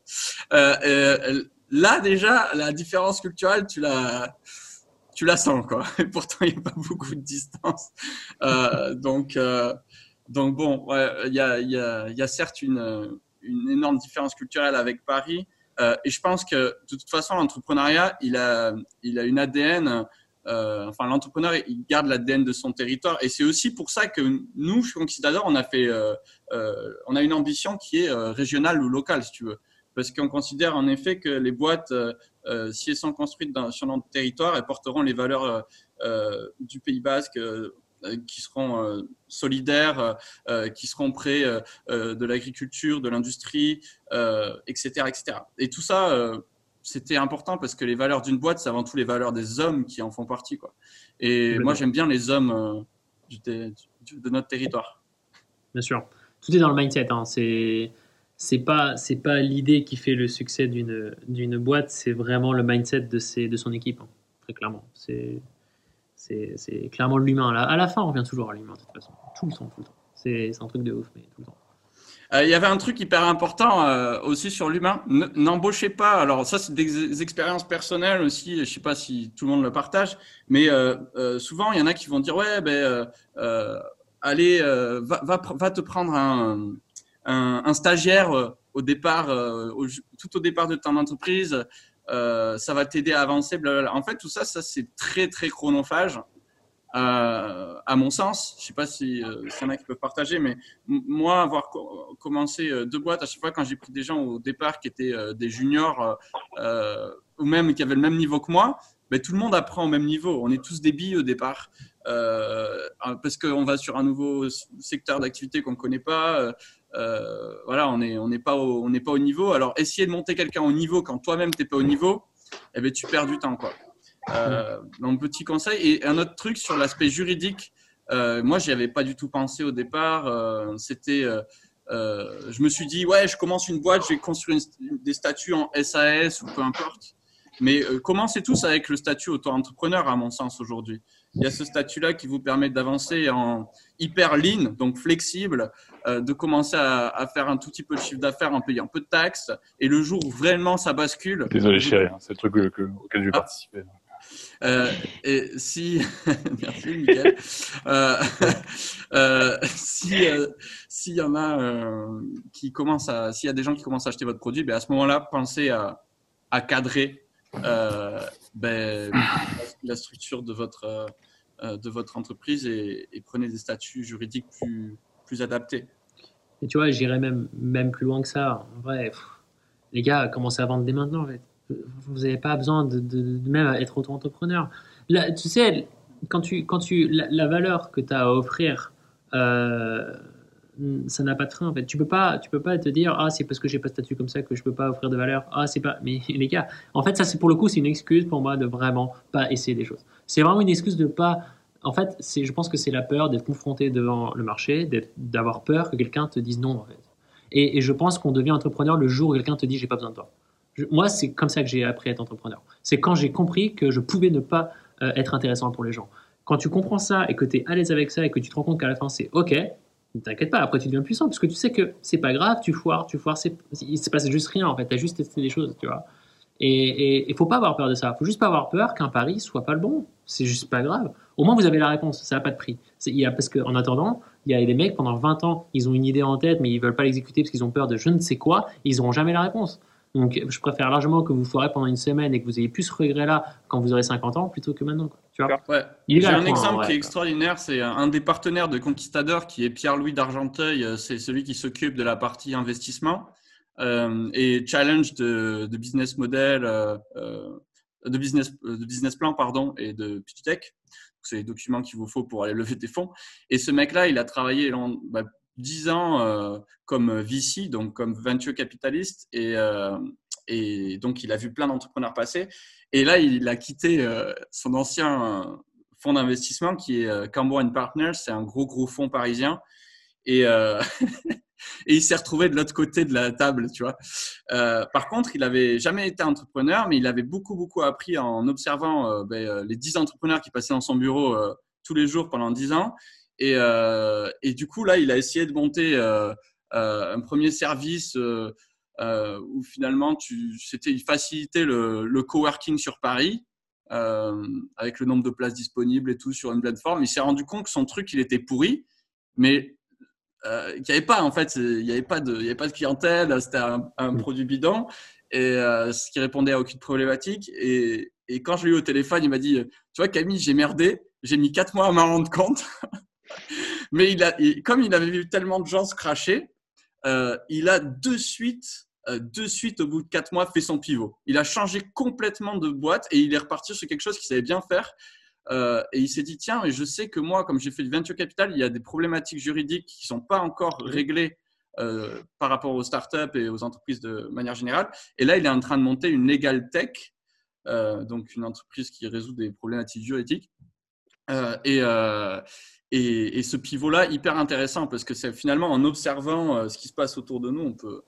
Euh, là, déjà, la différence culturelle, tu la, tu la sens, quoi. Et pourtant, il n'y a pas beaucoup de distance. donc, donc, bon, il y, a, y, a, y a certes une une énorme différence culturelle avec Paris. Euh, et je pense que de toute façon, l'entrepreneuriat, il a, il a une ADN. Euh, enfin, l'entrepreneur, il garde l'ADN de son territoire. Et c'est aussi pour ça que nous, chez Conquistador, on a fait, euh, on a une ambition qui est régionale ou locale, si tu veux. Parce qu'on considère en effet que les boîtes, si elles sont construites sur notre territoire, elles porteront les valeurs du Pays Basque qui seront euh, solidaires, euh, qui seront près de l'agriculture, de l'industrie, etc., etc. Et tout ça, c'était important parce que les valeurs d'une boîte, c'est avant tout les valeurs des hommes qui en font partie. Quoi. Et moi, j'aime bien les hommes de notre territoire. Bien sûr. Tout est dans le mindset. Hein. C'est c'est pas c'est pas l'idée qui fait le succès d'une d'une boîte, c'est vraiment le mindset de ses, de son équipe, hein, très clairement. C'est c'est clairement l'humain. À la fin, on revient toujours à l'humain, de toute façon. Tout le temps, tout le. C'est un truc de ouf, mais. Euh, il y avait un truc hyper important euh, aussi sur l'humain. N'embauchez pas. Alors ça, c'est des expériences personnelles aussi. Je sais pas si tout le monde le partage, mais euh, souvent il y en a qui vont dire ouais, ben allez, va, te prendre un stagiaire au départ, tout au départ de ton entreprise. Euh, ça va t'aider à avancer. En fait, tout ça, ça c'est très très chronophage. Euh, à mon sens, je sais pas si euh, y en a qui peuvent partager, mais moi, avoir commencé deux boîtes à chaque fois quand j'ai pris des gens au départ qui étaient des juniors ou même qui avaient le même niveau que moi, ben, tout le monde apprend au même niveau. On est tous des billes au départ. Euh, parce qu'on va sur un nouveau secteur d'activité qu'on ne connaît pas. Euh, voilà, on n'est on n'est pas, au, niveau. Alors, essayer de monter quelqu'un au niveau quand toi-même, tu n'es pas au niveau, eh ben, tu perds du temps. Quoi. Euh, donc, petit conseil. Et un autre truc sur l'aspect juridique, moi, j'y avais pas du tout pensé au départ. C'était. je me suis dit, ouais, je commence une boîte, je vais construire des statuts en SAS ou peu importe. Mais commencez tous avec le statut auto-entrepreneur, à mon sens, aujourd'hui? Il y a ce statut-là qui vous permet d'avancer en hyper lean, donc flexible, euh, de commencer à, faire un tout petit peu de chiffre d'affaires en payant peu de taxes. Et le jour où vraiment ça bascule. Désolé, chérie, hein, c'est le truc auquel je vais ah. participer. Euh, et si, <laughs> merci Miguel. Euh, <laughs> euh, si s'il y en a qui commencent à, s'il y a des gens qui commencent à acheter votre produit, ben à ce moment-là, pensez à, à cadrer ben, la structure de votre, euh, de votre entreprise et, prenez des statuts juridiques plus, plus adaptés. Et tu vois, j'irais même, même plus loin que ça. En vrai, les gars, commencez à vendre dès maintenant. Vous n'avez pas besoin de, même être auto-entrepreneur. Tu sais, quand tu, quand tu, la, valeur que tu as à offrir, euh, ça n'a pas de train en fait. Tu peux pas, tu peux pas te dire ah c'est parce que j'ai pas de statut comme ça que je peux pas offrir de valeur. Ah c'est pas. Mais <laughs> les gars, en fait ça c'est pour le coup c'est une excuse pour moi de vraiment pas essayer des choses. C'est vraiment une excuse de pas. En fait c'est, je pense que c'est la peur d'être confronté devant le marché, d'avoir peur que quelqu'un te dise non en fait. Et, je pense qu'on devient entrepreneur le jour où quelqu'un te dit j'ai pas besoin de toi. moi c'est comme ça que j'ai appris à être entrepreneur. C'est quand j'ai compris que je pouvais ne pas euh, être intéressant pour les gens. Quand tu comprends ça et que tu es à l'aise avec ça et que tu te rends compte qu'à la fin c'est ok, ne t'inquiète pas, après tu deviens puissant, parce que tu sais que c'est pas grave, tu foires, tu foires, c'est, il se passe juste rien en fait, tu as juste testé des choses, tu vois. Et il faut pas avoir peur de ça, faut juste pas avoir peur qu'un pari soit pas le bon, c'est juste pas grave. Au moins vous avez la réponse, ça n'a pas de prix. Y a, parce qu'en attendant, il y a des mecs pendant 20 ans, ils ont une idée en tête, mais ils veulent pas l'exécuter parce qu'ils ont peur de je ne sais quoi, ils n'auront jamais la réponse. Donc, je préfère largement que vous foirez pendant une semaine et que vous ayez plus ce regret-là quand vous aurez 50 ans plutôt que maintenant. Tu vois ouais. J'ai un exemple qui est extraordinaire. C'est un des partenaires de Conquistador qui est Pierre-Louis d'Argenteuil. Euh, c'est celui qui s'occupe de la partie investissement euh, et challenge de, business model, euh, de, business, de business plan pardon, et de pitch deck. C'est les documents qu'il vous faut pour aller lever des fonds. Et ce mec-là, il a travaillé bah, 10 ans euh, comme VC, donc comme venture capitaliste, et, euh, et donc il a vu plein d'entrepreneurs passer. Et là, il a quitté euh, son ancien fonds d'investissement qui est Cambo Partners, c'est un gros gros fonds parisien. Et, <laughs> et il s'est retrouvé de l'autre côté de la table, tu vois. par contre, il avait jamais été entrepreneur, mais il avait beaucoup beaucoup appris en observant ben, les 10 entrepreneurs qui passaient dans son bureau tous les jours pendant 10 ans. Et, euh, et, du coup, là, il a essayé de monter euh, euh, un premier service où finalement, c'était faciliter le, le coworking sur Paris. avec le nombre de places disponibles et tout sur une plateforme. Il s'est rendu compte que son truc, il était pourri, mais euh, qu'il n'y avait pas en fait, il n'y avait pas de, il y avait pas de clientèle, c'était un, un, mm. produit bidon et ce qui répondait à aucune problématique. Et, et quand je l'ai eu au téléphone, il m'a dit, tu vois Camille, j'ai merdé, j'ai mis quatre mois à m'en rendre compte. <laughs> Mais il a, comme il avait vu tellement de gens se cracher, euh, il a de suite, euh, de suite, au bout de quatre mois, fait son pivot. Il a changé complètement de boîte et il est reparti sur quelque chose qu'il savait bien faire. Euh, et il s'est dit, tiens, mais je sais que moi, comme j'ai fait du venture capital, il y a des problématiques juridiques qui ne sont pas encore réglées par rapport aux startups et aux entreprises de manière générale. Et là, il est en train de monter une legal tech, donc une entreprise qui résout des problématiques juridiques. Et, et, ce pivot-là, hyper intéressant parce que c'est finalement en observant euh, ce qui se passe autour de nous, on peut,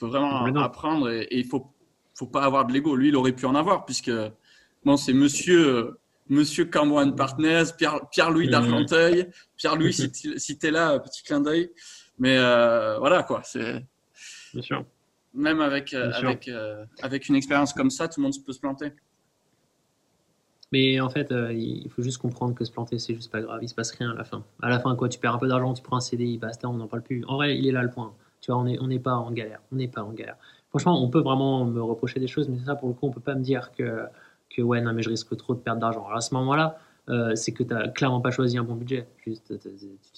vraiment apprendre et, il ne faut, faut pas avoir de l'ego. Lui, il aurait pu en avoir puisque bon, c'est monsieur, euh, monsieur Cambouan Partners, Pierre-Louis Pierre d'Argenteuil. Pierre-Louis, si <laughs> tu es là, petit clin d'œil. Mais euh, voilà, quoi. C'est. Bien sûr. Même avec, avec, avec une expérience comme ça, tout le monde peut se planter. Mais en fait, euh, il faut juste comprendre que se planter, c'est juste pas grave. Il se passe rien à la fin. À la fin, quoi, tu perds un peu d'argent, tu prends un CDI, basta, on n'en parle plus. En vrai, il est là le point. Tu vois, on n'est on pas en galère. On n'est pas en galère. Franchement, on peut vraiment me reprocher des choses, mais ça, pour le coup, on peut pas me dire que, que ouais, non, mais je risque trop de perdre d'argent. Alors à ce moment-là, euh, c'est que tu n'as clairement pas choisi un bon budget. Juste,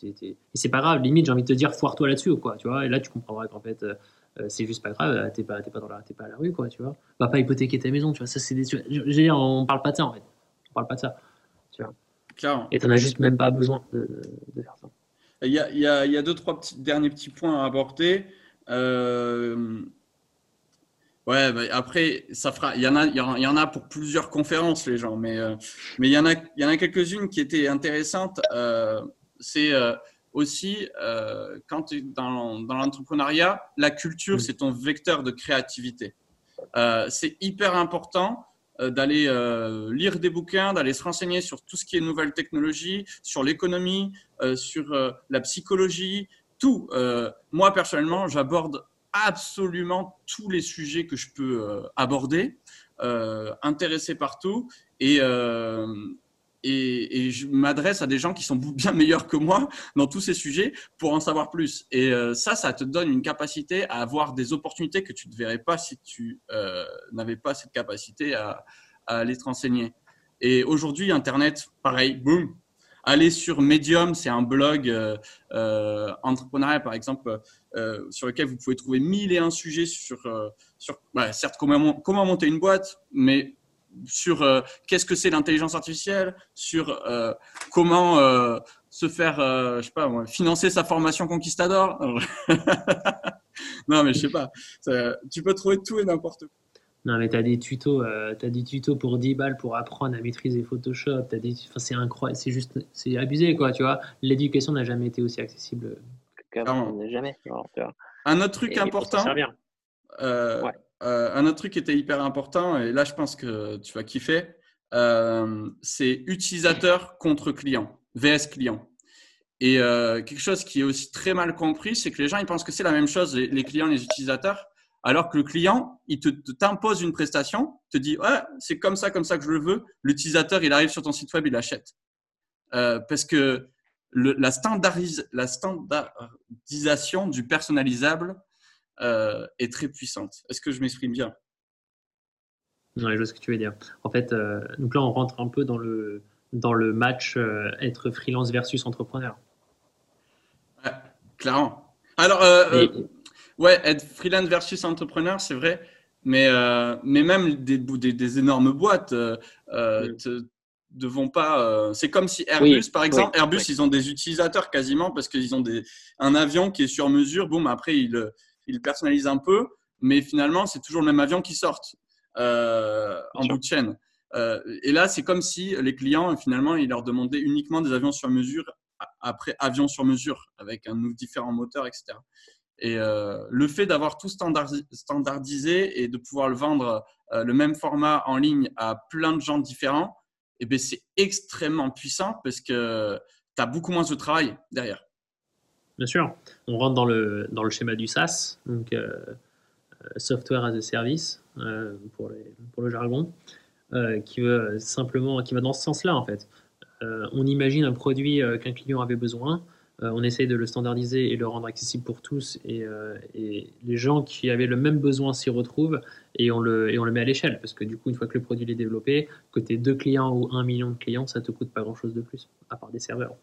et c'est pas grave, limite, j'ai envie de te dire, foire-toi là-dessus, quoi. Tu vois, et là, tu comprendras qu'en fait, euh, c'est juste pas grave, t'es pas, pas, pas à la rue, quoi, tu vois. Va pas hypothéquer ta maison, tu vois. Ça, c'est des, je je veux dire, on parle pas de ça, en fait. On parle pas de ça. Clairement. Et t'en as juste même pas besoin de, faire ça. Il y a, il y a- il y a deux, trois petits, derniers petits points à aborder. Euh, Ouais, bah, après, ça fera. Il y en a, il y en il y en a pour plusieurs conférences, les gens, mais euh, mais il y en a, il y en a quelques-unes qui étaient intéressantes. Euh, c'est euh, aussi quand tu es dans, dans l'entrepreneuriat, la culture, Mm. c'est ton vecteur de créativité. C'est hyper important d'aller euh, lire des bouquins, d'aller se renseigner sur tout ce qui est nouvelles technologies, sur l'économie, euh, sur euh, la psychologie, tout. Euh, moi, personnellement, j'aborde absolument tous les sujets que je peux euh, aborder, euh, intéressé par tout, et, euh, et, je m'adresse à des gens qui sont <laughs> bien meilleurs que moi dans tous ces sujets pour en savoir plus. Et euh, ça, ça te donne une capacité à avoir des opportunités que tu ne verrais pas si tu euh, n'avais pas cette capacité à, à aller te renseigner. Et aujourd'hui, Internet, pareil, boum. Aller sur Medium, c'est un blog euh, entrepreneurial, par exemple, sur lequel vous pouvez trouver mille et un sujets sur, ouais, certes, comment monter une boîte, mais sur euh, qu'est-ce que c'est l'intelligence artificielle, sur euh, comment euh, se faire, euh, je sais pas, moi, financer sa formation conquistador. <laughs> non, mais je sais pas. Ça- tu peux trouver tout et n'importe quoi. Non, mais t'as des tutos, euh, t'as des tutos pour 10 balles pour apprendre à maîtriser Photoshop. T'as des, enfin, c'est incroyable, c'est juste, c'est abusé, quoi, tu vois. L'éducation n'a jamais été aussi accessible. Comme jamais. genre, tu vois. Un autre truc Et- important. Euh, Ouais. Euh, un autre truc qui était hyper important, et là je pense que tu vas kiffer, euh, c'est utilisateur contre client, VS client. Et euh, quelque chose qui est aussi très mal compris, c'est que les gens ils pensent que c'est la même chose, les, les clients, les utilisateurs, alors que le client, il te t'impose une prestation, te dit ouais, c'est comme ça, comme ça que je le veux. L'utilisateur, il arrive sur ton site web, il achète. Euh, parce que la standardisation du personnalisable, euh, est très puissante. Est-ce que je m'exprime bien? Ouais, je vois ce que tu veux dire. En fait, euh, donc là, on rentre un peu dans le, dans le match euh, être freelance versus entrepreneur. Ouais, clairement. Alors, euh, Et- ouais, être freelance versus entrepreneur, c'est vrai, mais, mais même des, des, des énormes boîtes euh, Mm. te- ne vont pas. euh, c'est comme si Airbus, Oui, par exemple, oui, Airbus, oui. ils ont des utilisateurs quasiment parce qu'ils ont des, un avion qui est sur mesure. Boum, après, ils, ils le personnalisent un peu, mais finalement, c'est toujours le même avion qui sort euh, en bout de chaîne. Euh, et là, c'est comme si les clients, finalement, ils leur demandaient uniquement des avions sur mesure, après avions sur mesure, avec un différents moteurs, etc. Et euh, le fait d'avoir tout standardi- standardisé et de pouvoir le vendre le même format en ligne à plein de gens différents, eh ben, c'est extrêmement puissant parce que tu as beaucoup moins de travail derrière. Bien sûr, on rentre dans le, dans le schéma du SaaS, donc euh, euh, Software as a Service euh, pour, le jargon, qui, veut simplement, qui va dans ce sens-là en fait. On imagine un produit qu'un client avait besoin, on essaye de le standardiser et le rendre accessible pour tous, et, les gens qui avaient le même besoin s'y retrouvent, et on, le, et on le met à l'échelle, parce que du coup, une fois que le produit est développé, tu deux clients ou un million de clients, ça te coûte pas grand-chose de plus, à part des serveurs.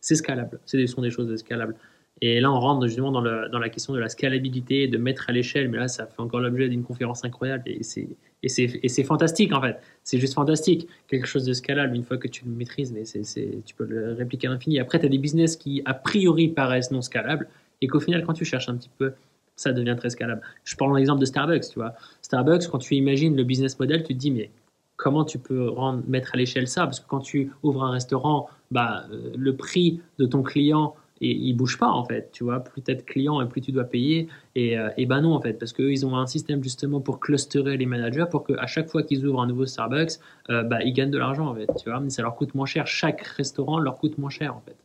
C'est scalable, ce sont des choses scalables. Et là, on rentre justement dans, le- dans la question de la scalabilité, de mettre à l'échelle. Mais là, ça fait encore l'objet d'une conférence incroyable et c'est fantastique en fait. C'est juste fantastique. Quelque chose de scalable une fois que tu le maîtrises, mais c'est- tu peux le répliquer à l'infini. Après, tu as des business qui a priori paraissent non scalables et qu'au final, quand tu cherches un petit peu, ça devient très scalable. Je prends l'exemple de Starbucks, tu vois. Starbucks, quand tu imagines le business model, tu te dis mais comment tu peux rendre, mettre à l'échelle ça? Parce que quand tu ouvres un restaurant, bah, euh, le prix de ton client et il bouge pas en fait, tu vois. Plus tu es client et plus tu dois payer. Et, euh, ben non en fait, parce qu'eux ils ont un système justement pour clusterer les managers pour qu'à chaque fois qu'ils ouvrent un nouveau Starbucks, euh, bah, ils gagnent de l'argent en fait, tu vois. Mais ça leur coûte moins cher. Chaque restaurant leur coûte moins cher en fait.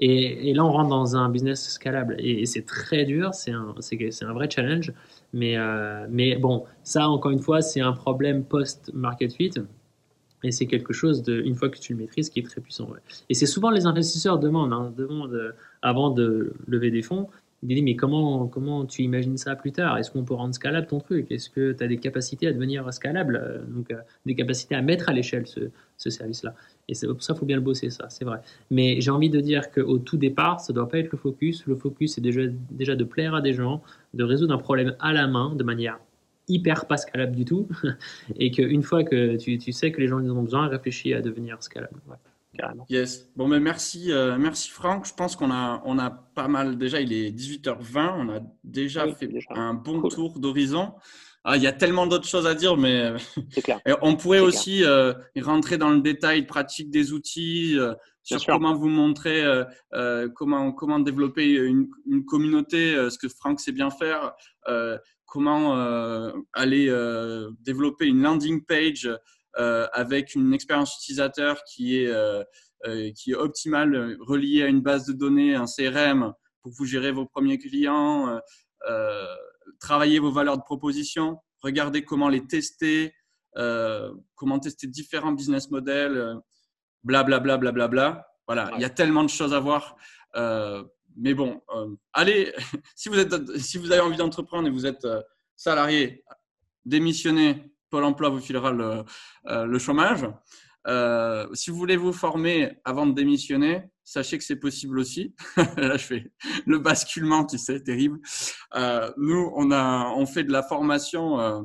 Et, là on rentre dans un business scalable et, c'est très dur, c'est un, c'est, c'est un vrai challenge. Mais, euh, mais bon, ça encore une fois, c'est un problème post-market fit. Et c'est quelque chose, de, une fois que tu le maîtrises, qui est très puissant. Et c'est souvent les investisseurs demandent, hein, demandent euh, avant de lever des fonds, il dit mais comment, comment tu imagines ça plus tard? Est-ce qu'on peut rendre scalable ton truc? Est-ce que tu as des capacités à devenir scalable Donc des capacités à mettre à l'échelle ce, ce service-là. Et pour ça qu'il faut bien le bosser, ça, c'est vrai. Mais j'ai envie de dire qu'au tout départ, ça ne doit pas être le focus. Le focus, c'est déjà, déjà de plaire à des gens, de résoudre un problème à la main de manière hyper pas scalable du tout. <laughs> et qu'une fois que tu, tu, sais que les gens en ont besoin, réfléchis à devenir scalable. Carrément. Yes. Bon, mais merci, euh, merci Franck. Je pense qu'on a, on a pas mal. Déjà, il est 18h20. On a déjà fait un bon tour d'horizon. Ah, il y a tellement d'autres choses à dire, mais clair. <laughs> on pourrait aussi euh, rentrer dans le détail pratique des outils, euh, sur comment vous montrer euh, comment, comment développer une, une communauté, ce que Franck sait bien faire, comment aller développer une landing page avec une expérience utilisateur qui est, qui est optimale, reliée à une base de données, un CRM, pour vous gérez vos premiers clients travailler vos valeurs de proposition, regardez comment les tester, euh, comment tester différents business models, blablabla. Bla, bla, bla, voilà, il y a tellement de choses à voir. Euh, mais bon, euh, allez, <laughs> si vous, êtes, si vous avez envie d'entreprendre et vous êtes salarié, démissionnez, Pôle emploi vous filera le, le chômage. si vous voulez vous former avant de démissionner, sachez que c'est possible aussi. <laughs> Là, je fais le basculement, tu sais, terrible. Euh, nous, on, a, on fait de la formation euh,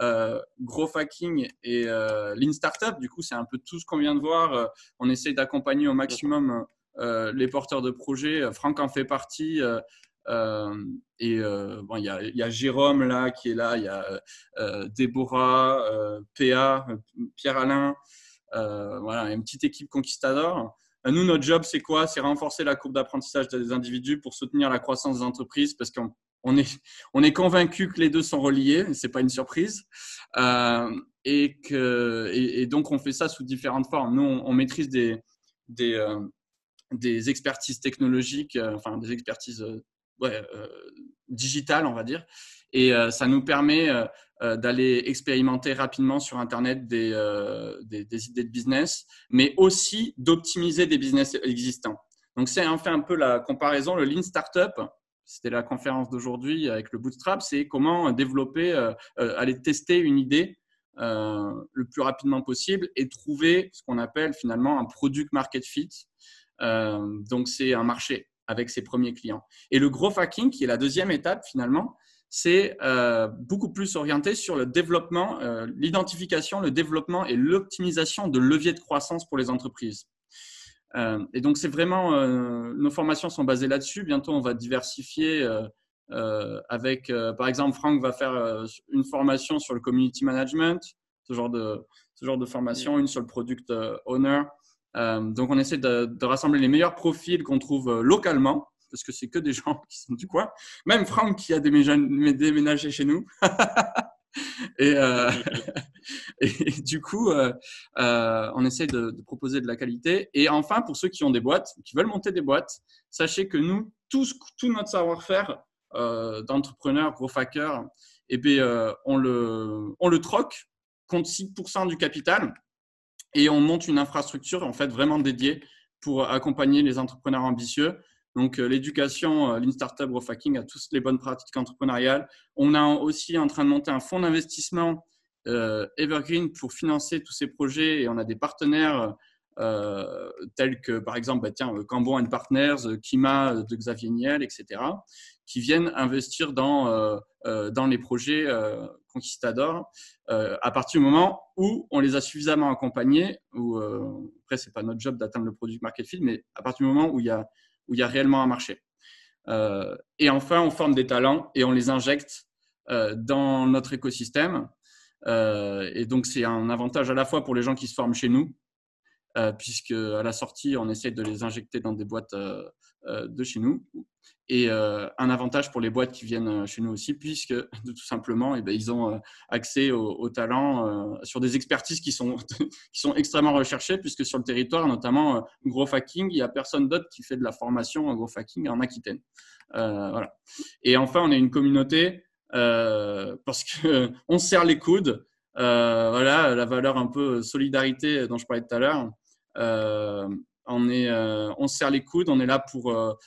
euh, Growth Hacking et euh, Lean Startup. Du coup, c'est un peu tout ce qu'on vient de voir. Euh, on essaie d'accompagner au maximum euh, les porteurs de projets. Franck en fait partie. et bon, il y a, y a, Jérôme là qui est là, il y a Déborah, PA, Pierre-Alain, voilà, une petite équipe conquistador. Euh, nous, notre job, c'est quoi? C'est renforcer la courbe d'apprentissage des individus pour soutenir la croissance des entreprises parce qu'on est, on est convaincu que les deux sont reliés, ce n'est pas une surprise. Euh, et, et, donc, on fait ça sous différentes formes. Nous, on, maîtrise des, euh, des, expertises technologiques, enfin des expertises ouais, digitales, on va dire. Et ça nous permet euh, d'aller expérimenter rapidement sur Internet euh, des, des, idées de business, mais aussi d'optimiser des business existants. Donc, c'est en fait un peu la comparaison. Le Lean Startup, c'était la conférence d'aujourd'hui avec le Bootstrap, c'est comment développer, euh, aller tester une idée le plus rapidement possible et trouver ce qu'on appelle finalement un product market fit. Donc, c'est un marché avec ses premiers clients. Et le growth hacking, qui est la deuxième étape finalement, c'est euh, beaucoup plus orienté sur le développement, euh, l'identification, le développement et l'optimisation de leviers de croissance pour les entreprises. Euh, et donc, c'est vraiment, nos formations sont basées là-dessus. Bientôt, on va diversifier avec, par exemple, Franck va faire une formation sur le community management, ce genre de, ce genre de formation, une sur le product owner. Donc, on essaie de, de rassembler les meilleurs profils qu'on trouve localement parce que c'est que des <laughs> gens qui sont du coin. Même Franck qui a déménagé chez nous. <laughs> et, euh, <laughs> du coup, euh, euh, on essaie de, proposer de la qualité. Et enfin, pour ceux qui ont des boîtes, qui veulent monter des boîtes, sachez que nous, tout, tout notre savoir-faire d'entrepreneur, gros hacker, eh bien, on, le, on le troque contre 6% du capital et on monte une infrastructure en fait vraiment dédiée pour accompagner les entrepreneurs ambitieux donc, euh, l'éducation, euh, Lean Startup, Hacking a tous les bonnes pratiques entrepreneuriales. On est aussi en train de monter un fonds d'investissement euh, Evergreen pour financer tous ces projets et on a des partenaires tels que, par exemple, bah, tiens, Cambon and Partners, Kima de Xavier Niel, etc., qui viennent investir dans, dans les projets Conquistador à partir du moment où on les a suffisamment accompagnés, ou après, ce n'est pas notre job d'atteindre le produit market fit, mais à partir du moment où il y a où il y a réellement un marché. Euh, et enfin, on forme des talents et on les injecte euh, dans notre écosystème. Euh, et donc, c'est un avantage à la fois pour les gens qui se forment chez nous, puisque à la sortie, on essaie de les injecter dans des boîtes de chez nous, et euh, un avantage pour les boîtes qui viennent euh, chez nous aussi, puisque <laughs> tout simplement, eh ben, ils ont euh, accès aux, talents sur des expertises qui sont, <laughs> qui sont extrêmement recherchées, puisque sur le territoire, notamment Growth Hacking, il n'y a personne d'autre qui fait de la formation en Growth Hacking en Aquitaine. voilà. Et enfin, on est une communauté parce qu'on <laughs> on serre les coudes. voilà, la valeur un peu solidarité dont je parlais tout à l'heure. On, est, on serre les coudes, on est là pour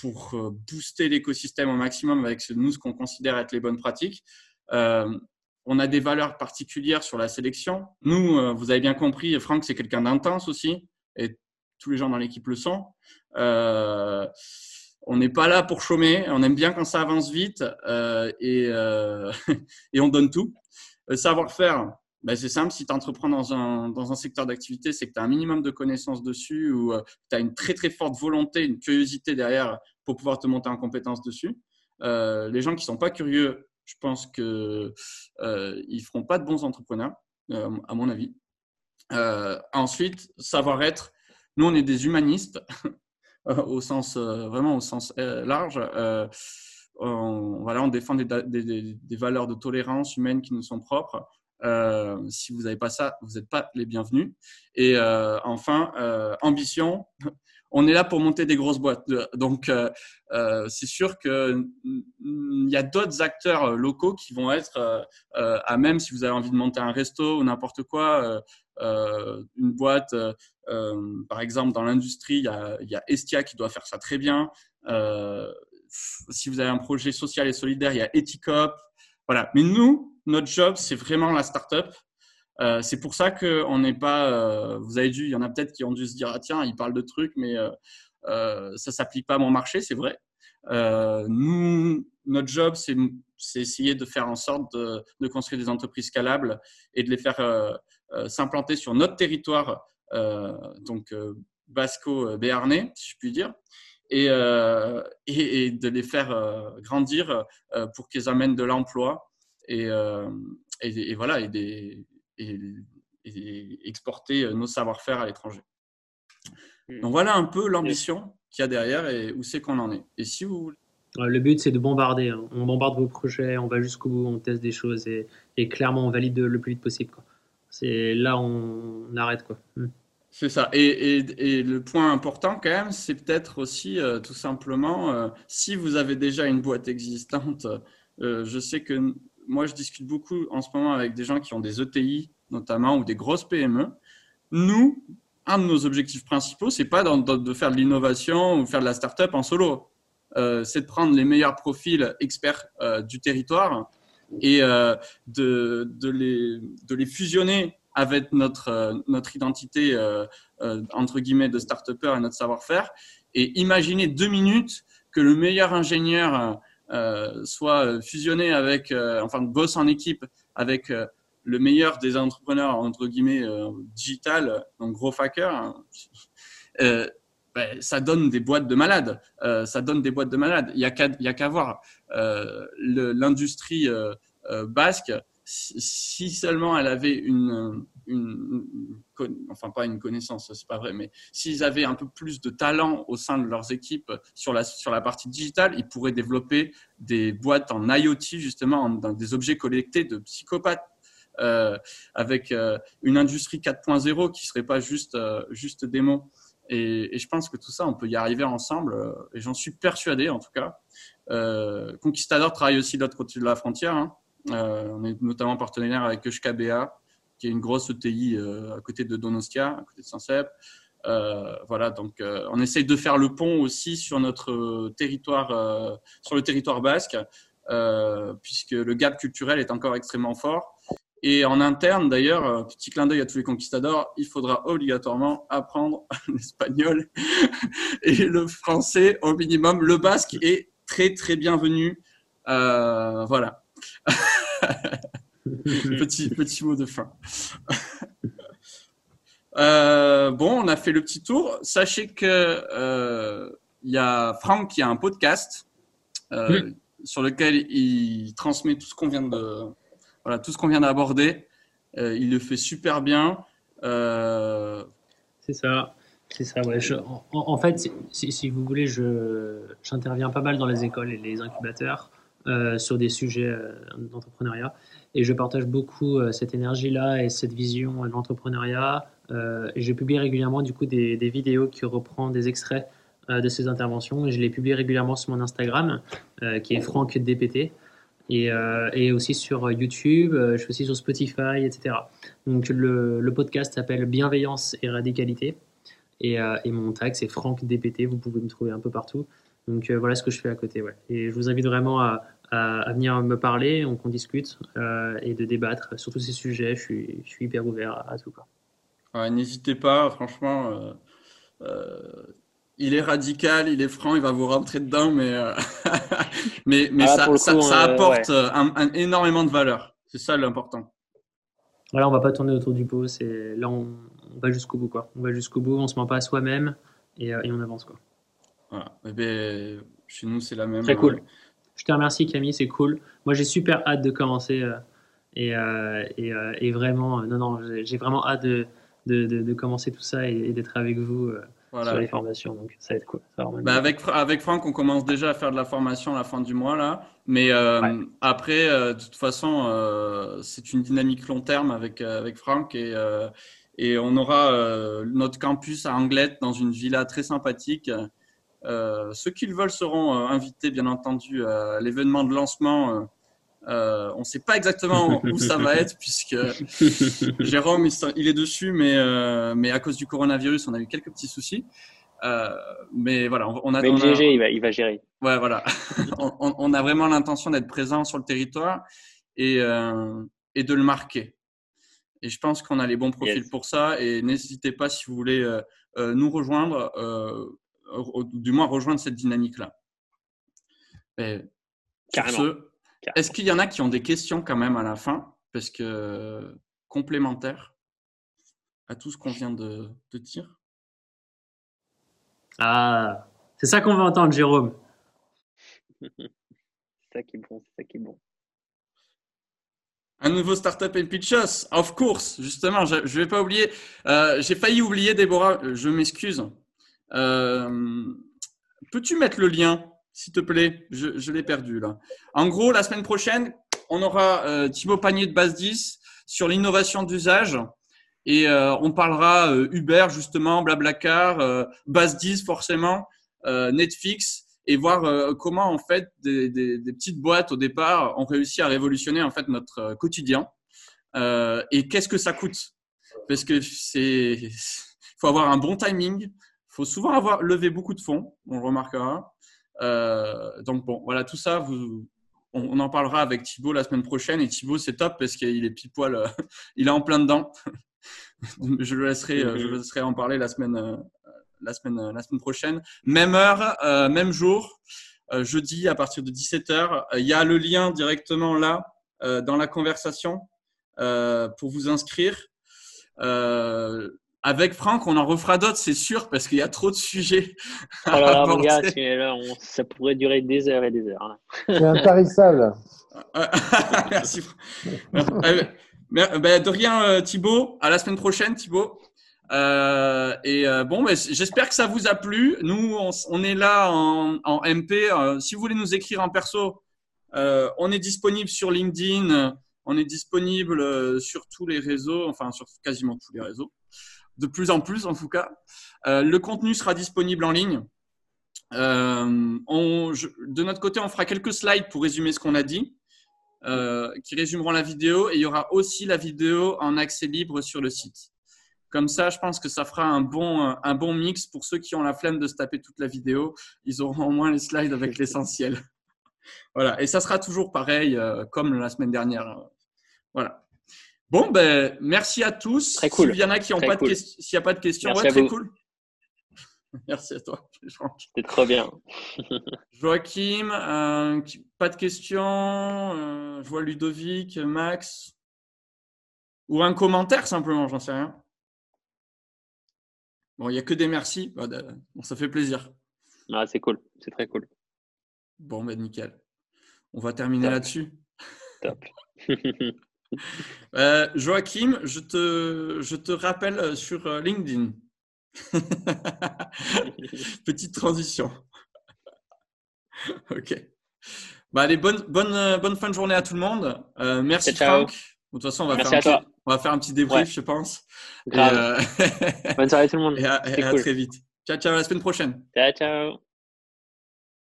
pour booster l'écosystème au maximum avec ce, nous ce qu'on considère être les bonnes pratiques. on a des valeurs particulières sur la sélection. Nous, vous avez bien compris, Franck, c'est quelqu'un d'intense aussi, et tous les gens dans l'équipe le sont. on n'est pas là pour chômer, on aime bien quand ça avance vite et, <laughs> et on donne tout. Savoir-faire, ben, c'est simple, si tu entreprends dans un, dans un secteur d'activité, c'est que tu as un minimum de connaissances dessus ou euh, tu as une très très forte volonté, une curiosité derrière pour pouvoir te monter en compétence dessus. Euh, les gens qui sont pas curieux, je pense qu'ils euh, ils feront pas de bons entrepreneurs, euh, à mon avis. ensuite, savoir-être. Nous, on est des humanistes <laughs> au sens vraiment au sens large. On, voilà, on défend des, des, valeurs de tolérance humaine qui nous sont propres. Euh, si vous n'avez pas ça, vous n'êtes pas les bienvenus. Et euh, enfin, euh, ambition. On est là pour monter des grosses boîtes. Donc, c'est sûr qu'il y a d'autres acteurs locaux qui vont être à même si vous avez envie de monter un resto ou n'importe quoi, une boîte. par exemple, dans l'industrie, il y, y, a, Estia qui doit faire ça très bien. si vous avez un projet social et solidaire, il y a Eticop. Voilà. Mais nous, notre job, c'est vraiment la startup. Euh, c'est pour ça qu'on n'est pas. Euh, vous avez dû, il y en a peut-être qui ont dû se dire ah tiens, il parle de trucs, mais euh, euh ça s'applique pas à mon marché, c'est vrai. Nous, notre job, c'est essayer de faire en sorte de, de, construire des entreprises scalables et de les faire s'implanter sur notre territoire, donc basco-béarnais, si je puis dire. Et, et, et, de les faire grandir pour qu'ils amènent de l'emploi euh, et, et, voilà, et, des, exporter euh, nos savoir-faire à l'étranger. Hmm. Donc voilà un peu l'ambition qu'il y a derrière et où c'est qu'on en est. Et si vous le but, c'est de bombarder. Hein. On bombarde vos projets, on va jusqu'au bout, on teste des choses et, et, clairement, on valide le plus vite possible. C'est là, on, on arrête. Quoi. Hmm. C'est ça. Et, et, le point important, quand même, c'est peut-être aussi euh, tout simplement, si vous avez déjà une boîte existante, je sais que moi, je discute beaucoup en ce moment avec des gens qui ont des ETI, notamment, ou des grosses PME. Nous, un de nos objectifs principaux, c'est pas de faire de l'innovation ou faire de la start-up en solo. Euh, c'est de prendre les meilleurs profils experts euh, du territoire et euh, de, les, de les fusionner avec notre, notre identité, entre guillemets, de start-upper et notre savoir-faire. Et imaginer deux minutes que le meilleur ingénieur soit fusionné avec, euh, enfin, bosse en équipe avec euh, le meilleur des entrepreneurs, entre guillemets, digital, donc gros hacker, hein, <laughs> ben, ça donne des boîtes de malades. ça donne des boîtes de malades. Il n'y a qu'à voir l'industrie basque si seulement elle avait une, une, enfin pas une connaissance, c'est pas vrai, mais s'ils avaient un peu plus de talent au sein de leurs équipes sur la, partie digitale, ils pourraient développer des boîtes en IoT, justement, dans des objets connectés de psychopathes. Euh, avec euh, une industrie 4.0 qui serait pas juste euh, juste démo et, et, je pense que tout ça on peut y arriver ensemble euh, et j'en suis persuadé en tout cas Conquistador travaille aussi de l'autre côté de la frontière hein. On est notamment partenaire avec HKBA, qui est une grosse ETI euh, à côté de Donostia, à côté de Saint-Cep. Euh, voilà, donc on essaye de faire le pont aussi sur notre territoire, sur le territoire basque, puisque le gap culturel est encore extrêmement fort. Et en interne, d'ailleurs, petit clin d'œil à tous les conquistadors, il faudra obligatoirement apprendre <laughs> l'espagnol <laughs> et le français au minimum. Le basque est très très bienvenu. Euh, voilà. <laughs> <laughs> petit, <laughs> petit mot de fin. <laughs> Euh, bon, on a fait le petit tour. Sachez que euh, il y a Franck qui a un podcast euh, sur lequel il transmet tout ce qu'on vient de voilà tout ce qu'on vient d'aborder. il le fait super bien. C'est ça. C'est ça, ouais. en, fait, si, si, vous voulez, j'interviens pas mal dans les écoles et les incubateurs. Sur des sujets d'entrepreneuriat. Et je partage beaucoup euh, cette énergie-là et cette vision de l'entrepreneuriat. et je publie régulièrement du coup des, vidéos qui reprennent des extraits de ces interventions. Je les publie régulièrement sur mon Instagram, qui est Franck DPT. Et, et, aussi sur YouTube, je suis aussi sur Spotify, etc. Donc le, podcast s'appelle Bienveillance et Radicalité. Et, et mon tag, c'est Franck DPT. Vous pouvez me trouver un peu partout. Donc euh, voilà ce que je fais à côté. Et je vous invite vraiment à, à, à venir me parler, on- qu'on discute euh, et de débattre sur tous ces sujets. Je suis, je suis hyper ouvert à, à tout. Quoi. Ouais, N'hésitez pas, franchement. euh, euh, il est radical, il est franc, il va vous rentrer dedans, mais, euh, <laughs> mais, mais Ah, ça, pour le ça- coup, ça apporte euh, un- un- énormément de valeur. C'est ça l'important. Voilà, on va pas tourner autour du pot. C'est là, on, on va jusqu'au bout. Quoi. On va jusqu'au bout, on se ment pas à soi-même et, euh, et on avance. Quoi. Voilà. Eh ben, chez nous, c'est la même. Très cool. Je te remercie Camille, c'est cool. Moi j'ai super hâte de commencer euh, et, euh, et, euh, et vraiment, non, non, j'ai- vraiment hâte de, de, de, de commencer tout ça et, et d'être avec vous Voilà. sur les formations. Donc ça va être cool. Ça va Bah, avec, avec Franck, on commence déjà à faire de la formation à la fin du mois là. Mais euh, Ouais. après, euh, de toute façon, euh, c'est une dynamique long terme avec, avec Franck et, et on aura notre campus à Anglette dans une villa très sympathique. Euh, ceux qui le veulent seront euh, invités, bien entendu, à l'événement de lancement. Euh, on ne sait pas exactement où ça va être puisque <laughs> Jérôme, il est dessus, mais, euh, mais à cause du coronavirus, on a eu quelques petits soucis. Euh, mais voilà, on, on a, Mais on a- GG, il va, il va gérer. Ouais, voilà. <laughs> on, on- on a vraiment l'intention d'être présent sur le territoire et, euh, et de le marquer. Et je pense qu'on a les bons profils Yes. pour ça. Et n'hésitez pas si vous voulez nous rejoindre, ou du moins rejoindre cette dynamique-là. Ce, est-ce qu'il y en a qui ont des questions quand même à la fin? Parce que complémentaires à tout ce qu'on vient de, de dire? Ah, c'est ça qu'on veut entendre, Jérôme. <laughs> C'est ça qui est bon, c'est ça qui est bon. Un nouveau Startup and Pitches, of course, justement, je ne vais pas oublier. Euh, J'ai failli oublier, Déborah, euh, je m'excuse. Euh, Peux-tu mettre le lien, s'il te plaît? Je, l'ai perdu là. En gros, la semaine prochaine, on aura euh, Thibaut Panier de Base 10 sur l'innovation d'usage. Et euh, on parlera Uber, justement, Blablacar, Base 10, forcément, Netflix, et voir comment, en fait, des, des, petites boîtes au départ ont réussi à révolutionner, en fait, notre quotidien. Et qu'est-ce que ça coûte? Parce que c'est, <laughs> faut avoir un bon timing. Faut souvent avoir levé beaucoup de fonds, on le remarquera. Euh, donc bon, voilà, tout ça, on, en parlera avec Thibaut la semaine prochaine. Et Thibaut, c'est top parce qu'il est pile poil, euh, <laughs> il est en plein dedans. <laughs> je le laisserai, euh, je laisserai en parler la semaine, la semaine, la semaine prochaine. Même heure, même jour, jeudi à partir de 17h. Il y a le lien directement là dans la conversation pour vous inscrire. Avec Franck, on en refera d'autres, c'est sûr, parce qu'il y a trop de sujets. <laughs> Oh là là, mon gars, c'est- là, on- ça pourrait durer des heures et des heures. C'est intarissable. <laughs> Merci. Euh, mer- ben, de rien, euh, Thibaut. À la semaine prochaine, Thibaut. Euh, et euh, bon, ben, j'espère que ça vous a plu. Nous, on, est là en, en MP. Euh, si vous voulez nous écrire en perso, euh, on est disponible sur LinkedIn. On est disponible sur tous les réseaux, enfin sur quasiment tous les réseaux. De plus en plus, en tout cas. Euh, le contenu sera disponible en ligne. Euh, on, je- de notre côté, on fera quelques slides pour résumer ce qu'on a dit, euh, qui résumeront la vidéo. Et il y aura aussi la vidéo en accès libre sur le site. Comme ça, je pense que ça fera un bon, un bon mix pour ceux qui ont la flemme de se taper toute la vidéo. Ils auront au moins les slides avec <laughs> l'essentiel. Voilà. Et ça sera toujours pareil, comme la semaine dernière. Voilà. Bon, ben, merci à tous. Très cool. S'il y en a qui n'ont Très pas cool. de questions, s'il n'y a pas de questions, Merci ouais, très vous. cool. <laughs> Merci à toi. <laughs> C'était trop bien. <laughs> Joachim, euh, pas de questions. euh, je vois Ludovic, Max. Ou un commentaire simplement, j'en sais rien. Bon, il n'y a que des merci. Bah, bon, ça fait plaisir. Ah, c'est cool, c'est très cool. Bon, ben nickel. On va terminer là-dessus. Top. Euh, Joachim, je te, je te rappelle sur euh, LinkedIn. <laughs> Petite transition. ok. Bah, allez, bonne, bonne, euh, bonne fin de journée à tout le monde. Euh, merci Ciao, ciao. Franck. De toute façon, on va, Merci faire un, à petit, on va faire un petit débrief, Ouais. je pense. Et, euh, <laughs> Bonne soirée tout le monde. et à, et C'est à cool. très vite. Ciao, ciao, à la semaine prochaine. Ciao, ciao.